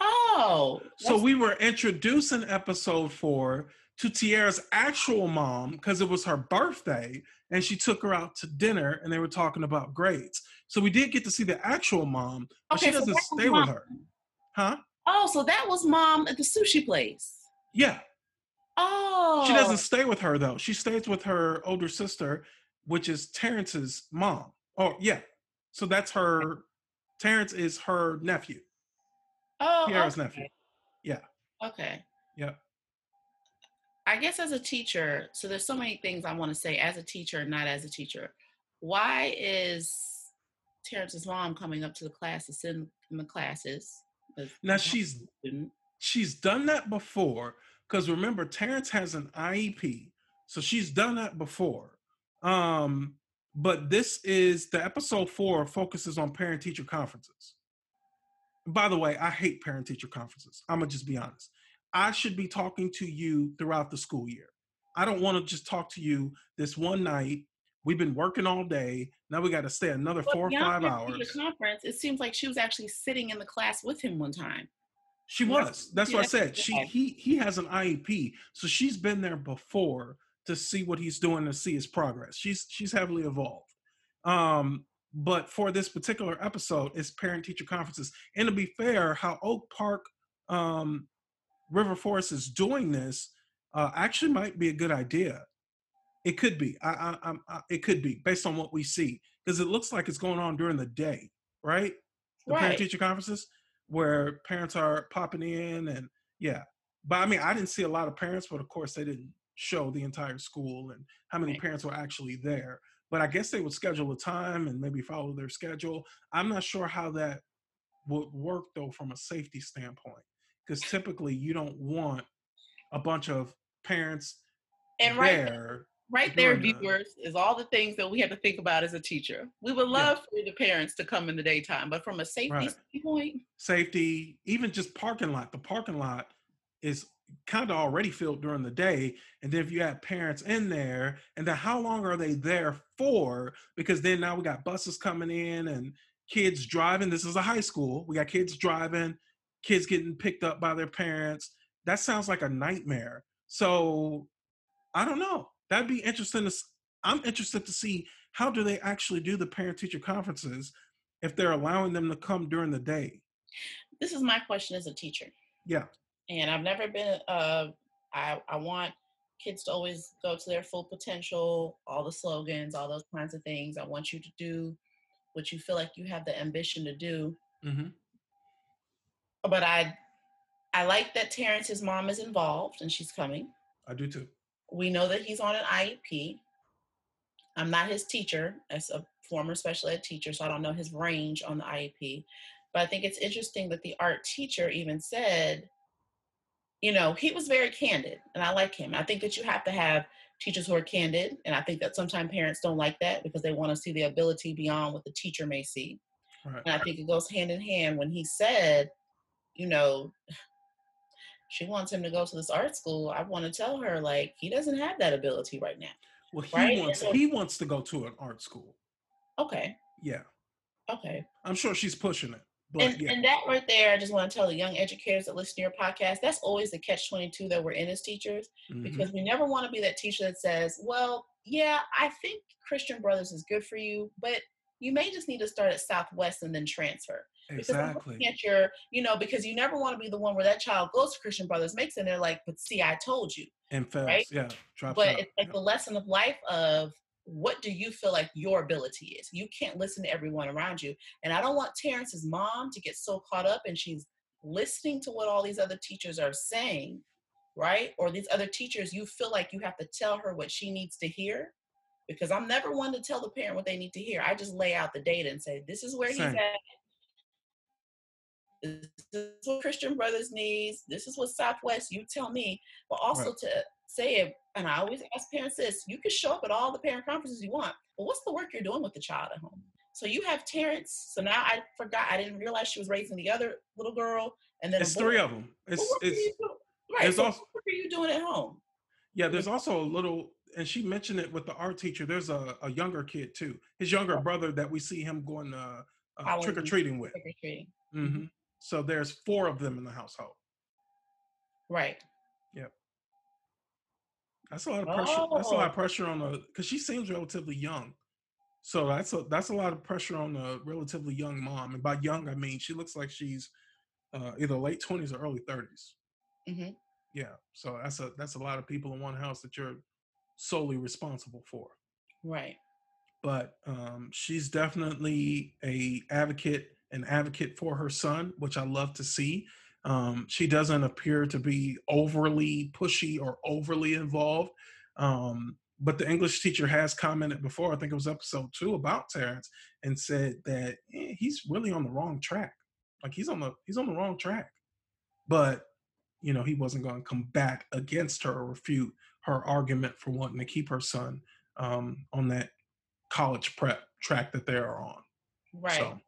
Oh, So we were introduced in episode four to Tiara's actual mom because it was her birthday and she took her out to dinner and they were talking about grades. So we did get to see the actual mom, but Okay, she doesn't was stay with her. Huh? Oh, so that was mom at the sushi place. Yeah. Oh, She doesn't stay with her though. She stays with her older sister, which is Terrence's mom. Oh, yeah. So that's her Terrence is her nephew. Oh, Tiara's okay. nephew. Yeah. Okay. Yep. I guess as a teacher, so there's so many things I want to say as a teacher, not as a teacher. Why is Terrence's mom coming up to the class to sit in, in the classes? Now she's she's done that before because remember terrence has an iep so she's done that before um but this is the episode four focuses on parent teacher conferences by the way i hate parent teacher conferences i'm gonna just be honest i should be talking to you throughout the school year i don't want to just talk to you this one night we've been working all day now we got to stay another But four or five hours conference, it seems like she was actually sitting in the class with him one time. She was. That's Yeah, what I said. She he he has an IEP, so she's been there before to see what he's doing to see his progress. She's she's heavily evolved. Um, but for this particular episode, it's parent teacher conferences. And to be fair, how Oak Park um, River Forest is doing this uh, actually might be a good idea. It could be. I, I, I'm- it could be based on what we see because it looks like it's going on during the day, right? The parent teacher conferences where parents are popping in and yeah. But I mean, I didn't see a lot of parents, but of course they didn't show the entire school and how many Right. parents were actually there. But I guess they would schedule a time and maybe follow their schedule. I'm not sure how that would work though from a safety standpoint because typically you don't want a bunch of parents And right there. right there, viewers, is all the things that we have to think about as a teacher. We would love for the parents to come in the daytime, but from a safety Right. standpoint, safety, even just parking lot. The parking lot is kind of already filled during the day. And then if you have parents in there, and then how long are they there for? Because then now we got buses coming in and kids driving. This is a high school. We got kids driving, kids getting picked up by their parents. That sounds like a nightmare. So I don't know. That'd be interesting to I'm interested to see how do they actually do the parent teacher conferences if they're allowing them to come during the day. This is my question as a teacher. Yeah. And I've never been, uh, I, I want kids to always go to their full potential, all the slogans, all those kinds of things. I want you to do what you feel like you have the ambition to do. hmm But I, I like that Terrence's mom is involved and she's coming. I do too. We know that he's on an IEP. I'm not his teacher as a former special ed teacher, so I don't know his range on the IEP. But I think it's interesting that the art teacher even said, you know, he was very candid, and I like him. I think that you have to have teachers who are candid, and I think that sometimes parents don't like that because they want to see the ability beyond what the teacher may see. Right. And I think it goes hand in hand when he said, you know, <sighs> she wants him to go to this art school. I want to tell her like he doesn't have that ability right now. Well, he Right? wants So- he wants to go to an art school. Okay, Yeah, okay. I'm sure she's pushing it. But And, yeah, and that right there, I just want to tell the young educators that listen to your podcast, that's always the catch 22 that we're in as teachers mhm. because we never want to be that teacher that says, well, yeah, I think Christian Brothers is good for you, but you may just need to start at Southwest and then transfer. Because exactly. looking at your, you know, because you never want to be the one where that child goes to Christian Brothers, makes it, and they're like, but see, I told you. And fails. right? Yeah, but out. it's like the lesson of life of what do you feel like your ability is you can't listen to everyone around you and i don't want terrence's mom to get so caught up and she's listening to what all these other teachers are saying, right? Or these other teachers, you feel like you have to tell her what she needs to hear. Because I'm never one to tell the parent what they need to hear. I just lay out the data and say, this is where he's at. This is what Christian Brothers needs. This is what Southwest, you tell me. But also Right. to say it, and I always ask parents this you can show up at all the parent conferences you want, but what's the work you're doing with the child at home? So you have Terrence. So now I forgot, I didn't realize she was raising the other little girl. And then It's three of them. What It's it's you doing? Right. So also- what are you doing at home? yeah. There's also a little, and she mentioned it with the art teacher. There's a, a younger kid too. His younger brother that we see him going uh, uh, trick or treating with. Trick or treating. hmm So there's four of them in the household. Right. That's a lot of pressure. That's a lot Oh. of pressure on the because she seems relatively young. So that's a that's a lot of pressure on a relatively young mom. And by young, I mean she looks like she's uh, either late twenties or early 30s hmm Yeah. So that's a that's a lot of people in one house that you're solely responsible for. Right. But um, she's definitely a advocate, an advocate for her son, which I love to see. Um, she doesn't appear to be overly pushy or overly involved. Um, but the English teacher has commented before, I think it was episode two, about Terrence, and said that eh, he's really on the wrong track. Like he's on the he's on the wrong track. But you know, he wasn't going to come back against her or refute her argument for wanting to keep her son um, on that college prep track that they are on. Right. So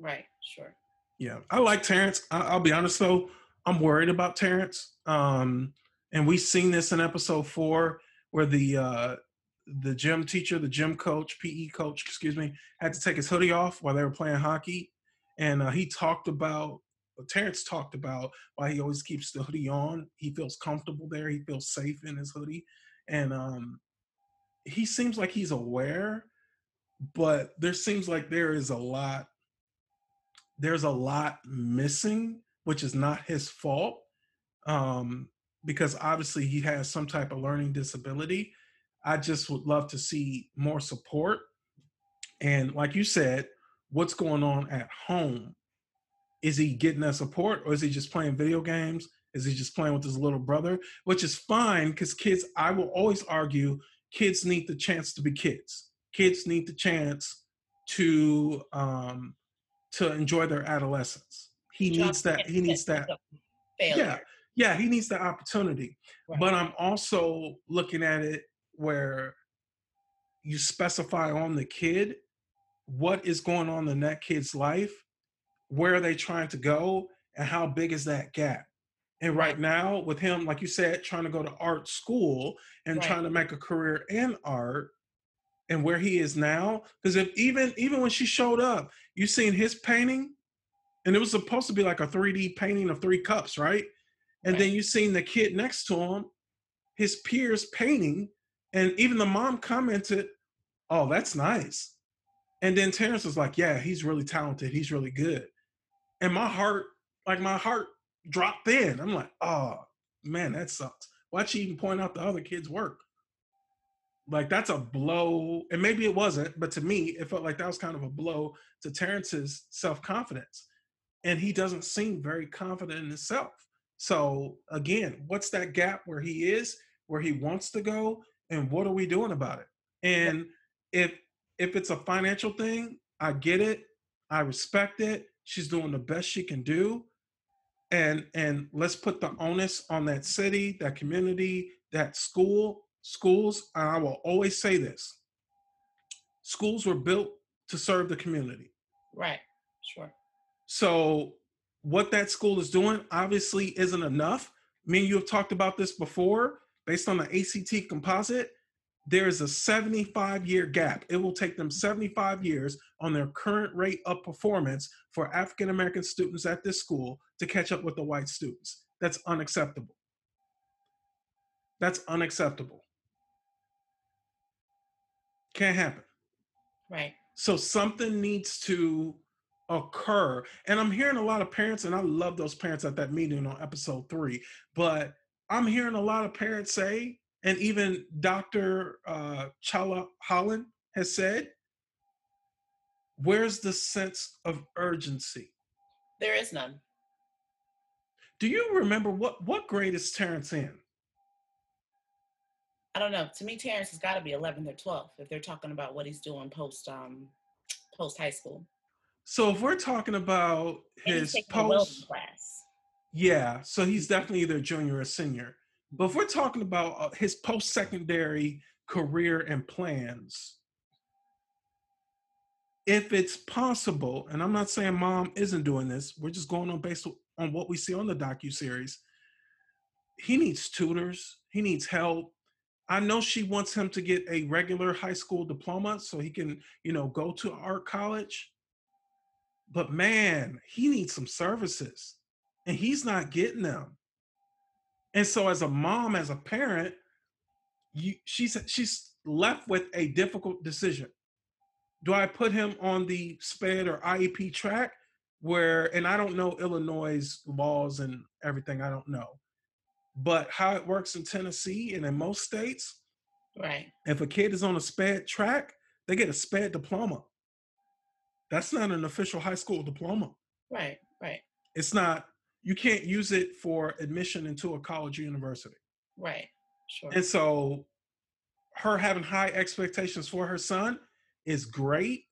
Right. Sure. Yeah, I like Terrence. I, I'll be honest though, I'm worried about Terrence. Um, and we've seen this in episode four where the uh, the gym teacher, the gym coach, PE coach, excuse me, had to take his hoodie off while they were playing hockey, and uh, he talked about. Terrence talked about why he always keeps the hoodie on. He feels comfortable there. He feels safe in his hoodie, and um, he seems like he's aware, but there seems like there is a lot there's a lot missing, which is not his fault, um, because obviously he has some type of learning disability. I just would love to see more support. And like you said, what's going on at home? Is he getting that support or is he just playing video games? Is he just playing with his little brother? Which is fine because kids, I will always argue, kids need the chance to be kids. Kids need the chance to um, to enjoy their adolescence. He needs that. He needs that. Failure. Yeah, yeah, he needs the opportunity. Right. But I'm also looking at it where you specify on the kid what is going on in that kid's life, where are they trying to go, and how big is that gap. And right now, with him, like you said, trying to go to art school and Right. trying to make a career in art, and where he is now, because if even even when she showed up, you seen his painting, and it was supposed to be like a 3D painting of three cups, right? And then you seen the kid next to him, his peers painting, and even the mom commented, "Oh, that's nice." And then Terrence was like, "Yeah, he's really talented. He's really good." And my heart, like my heart, dropped in. I'm like, "Oh man, that sucks." Why'd she even point out the other kid's work? Like that's a blow, and maybe it wasn't, but to me, it felt like that was kind of a blow to Terrence's self confidence, and he doesn't seem very confident in himself. So again, what's that gap where he is, where he wants to go, and what are we doing about it? And if if it's a financial thing, I get it. I respect it. She's doing the best she can do. And and let's put the onus on that city, that community, that school, schools. And I will always say this. Schools were built to serve the community. Right. Sure. So what that school is doing obviously isn't enough. Me and you have talked about this before. Based on the ACT composite, there is a 75 year gap. It will take them 75 years on their current rate of performance for African American students at this school to catch up with the white students. That's unacceptable. That's unacceptable. Can't happen. Right. So something needs to occur. And I'm hearing a lot of parents, and I love those parents at that meeting on episode three, but I'm hearing a lot of parents say, and even Dr. Uh, Chala Holland has said, where's the sense of urgency? There is none. Do you remember what what grade is Terrence in? I don't know. To me, Terrence has got to be 11th or 12th if they're talking about what he's doing post um post high school. So if we're talking about his taking a welding post, class. yeah, so he's definitely either junior or senior. But if we're talking about uh, his post secondary career and plans, if it's possible, and I'm not saying mom isn't doing this, we're just going on based on what we see on the docu series. He needs tutors. He needs help. I know she wants him to get a regular high school diploma so he can, you know, go to art college. But man, he needs some services and he's not getting them. And so as a mom, as a parent, you she's she's left with a difficult decision. Do I put him on the SPED or IEP track where and I don't know Illinois' laws and everything, I don't know. But how it works in Tennessee and in most states, Right. if a kid is on a SPED track, they get a SPED diploma. That's not an official high school diploma. Right. Right. It's not, you can't use it for admission into a college or university. Right. Sure. And so her having high expectations for her son is great.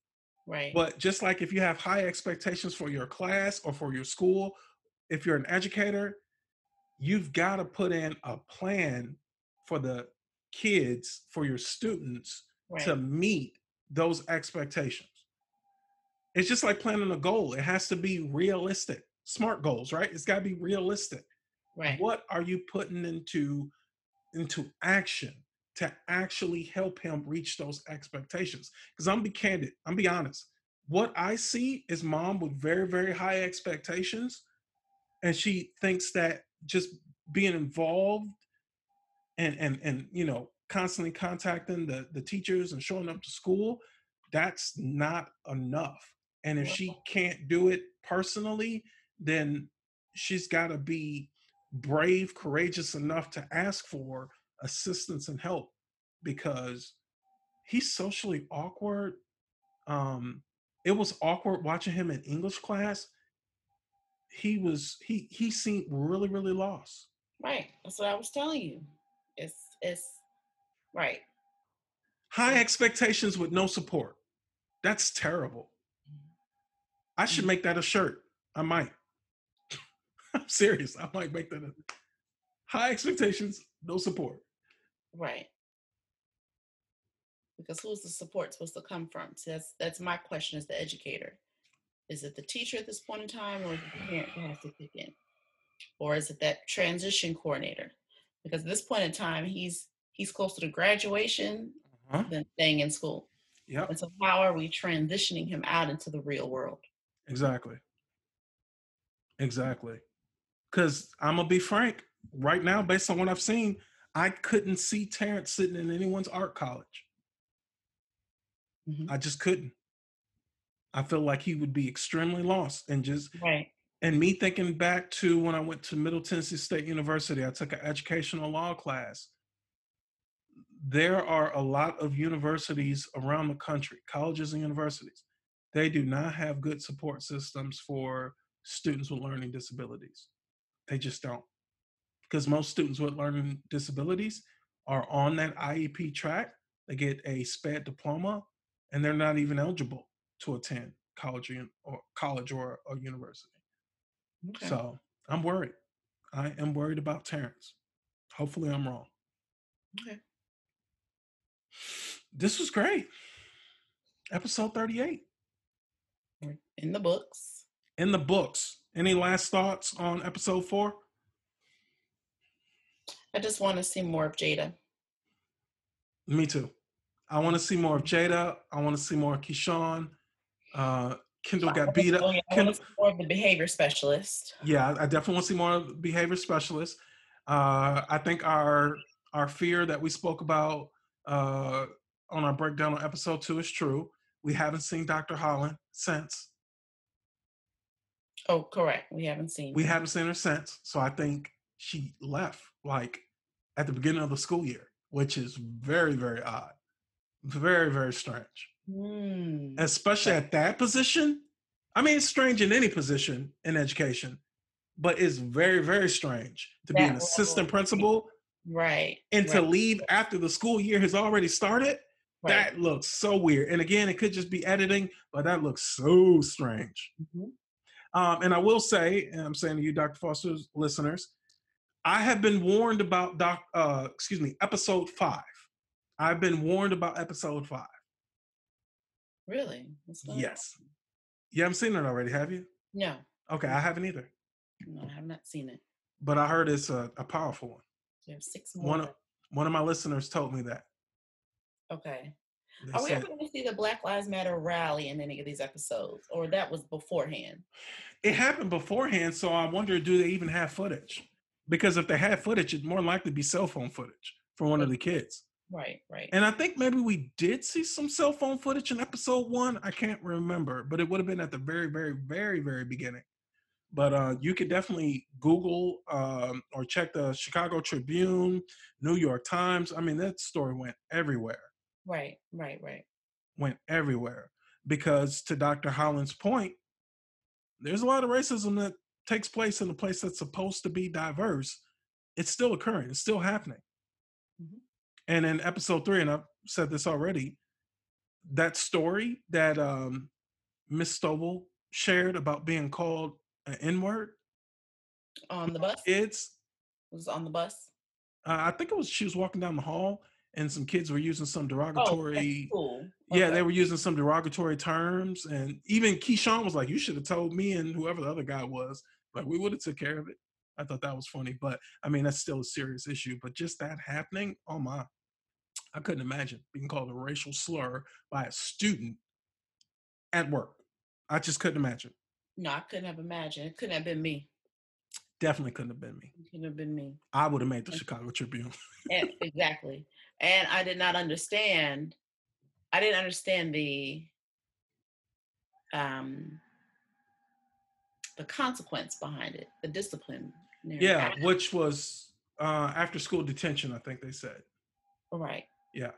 right. But just like if you have high expectations for your class or for your school, if you're an educator, you've got to put in a plan for the kids, for your students right. to meet those expectations. It's just like planning a goal. It has to be realistic. Smart goals, right? It's got to be realistic. right. What are you putting into into action to actually help him reach those expectations? Because I'm be candid, I'm be honest. What I see is mom with very, very high expectations, and she thinks that just being involved and and and you know constantly contacting the the teachers and showing up to school that's not enough. And if she can't do it personally then she's got to be brave courageous enough to ask for assistance and help because he's socially awkward. Um it was awkward watching him in english class he was he he seemed really really lost Right. That's what I was telling you. It's it's right. high expectations with no support that's terrible i should mm-hmm. make that a shirt i might <laughs> i'm serious i might make that a high expectations no support Right. Because who's the support supposed to come from? So that's that's my question as the educator. Is it the teacher at this point in time or is it the parent who has to kick in? Or is it that transition coordinator? Because at this point in time, he's he's closer to graduation uh-huh. than staying in school. yep And so how are we transitioning him out into the real world? Exactly. Exactly. Because I'm gonna be frank, right now, based on what I've seen, I couldn't see Terrence sitting in anyone's art college. Mhm. I just couldn't. I feel like he would be extremely lost and just Right. and me thinking back to when I went to Middle Tennessee State University, I took an educational law class. There are a lot of universities around the country, colleges and universities. They do not have good support systems for students with learning disabilities. They just don't. Because most students with learning disabilities are on that IEP track. They get a SPED diploma and they're not even eligible to attend college or, or college or a university. Okay. So I'm worried. I am worried about Terrence. Hopefully, I'm wrong. Okay. This was great. Episode 38 in the books. in the books. Any last thoughts on episode four? I just want to see more of Jada. Me too. I want to see more of Jada. I want to see more of Keyshawn. Uh, Kendale got beat up. Yeah, I Kendale, want to see more of the behavior specialist. yeah, I definitely want to see more of behavior specialists. Uh, I think our our fear that we spoke about uh, on our breakdown on episode two is true. We haven't seen Dr. Holland since. Oh, correct. We haven't seen. We haven't seen her since. So I think she left like at the beginning of the school year, which is very, very odd. Very, very strange. Hmm. Especially at that position. I mean, it's strange in any position in education, but it's very, very strange to be an level assistant principal Right. and to right, leave after the school year has already started. right. That looks so weird. And again, it could just be editing, but that looks so strange. Mhm. Um, and I will say, and I'm saying to you, Dr. Foster's listeners, I have been warned about doc, uh, excuse me, episode five. I've been warned about episode five. Really? What's going on? Yes. You haven't seen it already, have you? No, Okay, I haven't either. no, I have not seen it. But I heard it's a, a powerful one. Six more. One of, one of my listeners told me that. okay. They Are we ever going to see the Black Lives Matter rally in any of these episodes, or that was beforehand? it happened beforehand, so I wonder do they even have footage? Because if they had footage, it'd more likely be cell phone footage from one of the kids. Right, right. And I think maybe we did see some cell phone footage in episode one. I can't remember, but it would have been at the very, very, very, very beginning. But uh, you could definitely Google um, or check the Chicago Tribune, New York Times. I mean, that story went everywhere, right, right, right. went everywhere. Because to Dr. Holland's point, there's a lot of racism that takes place in a place that's supposed to be diverse. It's still occurring, it's still happening. And in episode three, and I've said this already, that story that um, Miss Stovall shared about being called an N word, On the bus? kids, was on the bus? uh, I think it was she was walking down the hall and some kids were using some Oh, derogatory. that's cool. Yeah, they were using some derogatory terms, and even Keyshawn was like, "You should have told me and whoever the other guy was. Like, we would have took care of it." I thought that was funny, but I mean, that's still a serious issue. But just that happening, oh my, I couldn't imagine being called a racial slur by a student at work. I just couldn't imagine. No, I couldn't have imagined. It couldn't have been me. Definitely couldn't have been me. It couldn't have been me. I would have made the Chicago Tribune. And, exactly. And I did not understand. I didn't understand the um the consequence behind it, the discipline. yeah, which was uh, after school detention, I think they said. Right. Yeah.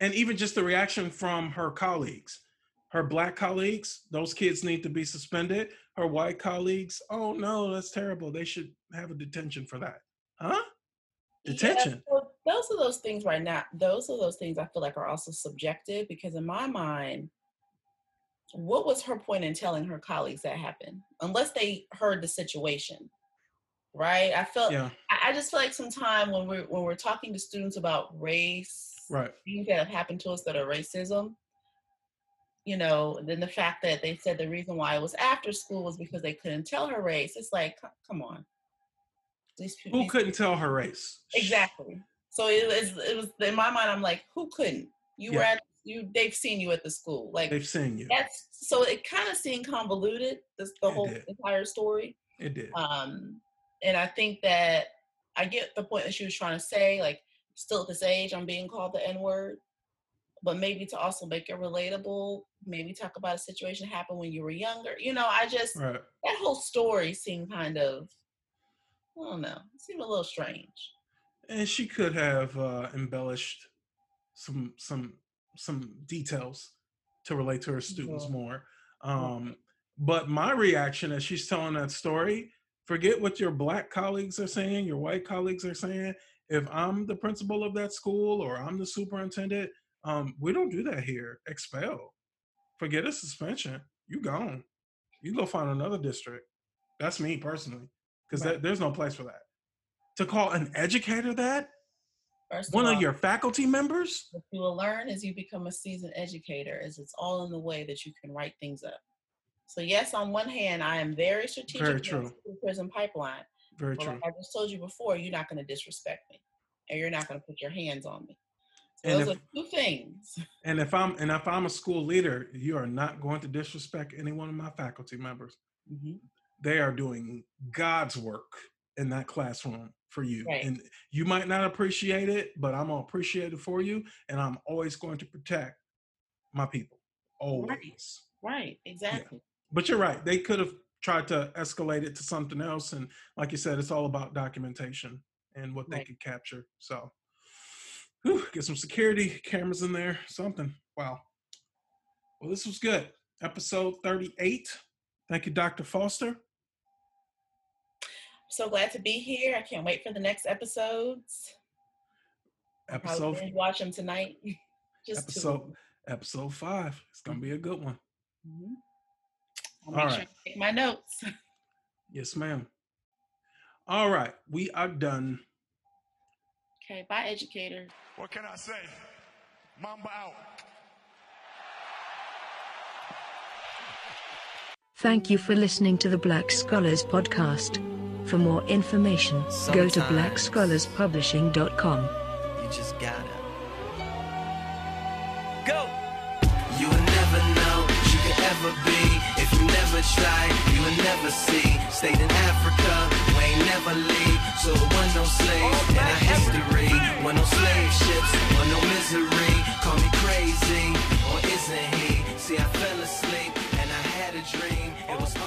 And even just the reaction from her colleagues, her black colleagues, those kids need to be suspended. Her white colleagues, oh no, that's terrible. They should have a detention for that. Huh? Yeah, Detention. so those are those things right now. Those are those things I feel like are also subjective because in my mind, what was her point in telling her colleagues that happened? Unless they heard the situation, right? I felt Yeah, I, just feel like sometimes when we're when we're talking to students about race, right. things that have happened to us that are racism, you know, then the fact that they said the reason why it was after school was because they couldn't tell her race. It's like, come on. These people Who couldn't tell her race? exactly. So it was it was in my mind, I'm like, who couldn't? You were at you they've seen you at the school. Like They've seen you. that's so it kind of seemed convoluted, this the It whole did. entire story. It did. Um, and I think that I get the point that she was trying to say, like, still at this age, I'm being called the N word, but maybe to also make it relatable, maybe talk about a situation that happened when you were younger. You know, I just, Right. that whole story seemed kind of, I don't know, it seemed a little strange. And she could have uh, embellished some some some details to relate to her students Yeah. more. Um, but my reaction as she's telling that story, forget what your black colleagues are saying, your white colleagues are saying. If I'm the principal of that school or I'm the superintendent, um, we don't do that here. Expel. Forget a suspension. You gone. You go find another district. That's me personally, because Right. there's no place for that. To call an educator that First one of all, your faculty members? what you will learn as you become a seasoned educator is it's all in the way that you can write things up. So yes, on one hand, I am very strategic Very true. prison pipeline. Very But true. like I just told you before, you're not going to disrespect me, and you're not going to put your hands on me. So And those if- are two things. <laughs> And if I'm and if I'm a school leader, you are not going to disrespect any one of my faculty members. Mhm. They are doing God's work in that classroom for you. Right. And you might not appreciate it, but I'm gonna appreciate it for you. And I'm always going to protect my people. Always. Right, exactly. But you're right. They could have tried to escalate it to something else. And like you said, it's all about documentation and what they Right. could capture. So whew, get some security cameras in there, something. Wow. Well, this was good. Episode 38. Thank you, Dr. Foster. So glad to be here. I can't wait for the next episodes. I'll Episode watch them tonight. <laughs> Just two. episode episode five. It's gonna be a good one. Mhm. I'll All make sure take my notes. <laughs> Yes, ma'am. All right, we are done. Okay, bye, educator. What can I say? Mamba out. Thank you for listening to the Black Scholars Podcast. For more information, Sometimes go to blackscholarspublishing.com. You just gotta go. You will never know you could ever be if you never try. You will never see. Stayed in Africa, we ain't never leave. So it was no slaves in our history. No slave ships, no misery. Call me crazy, or isn't he? See, I fell asleep and I had a dream. It was.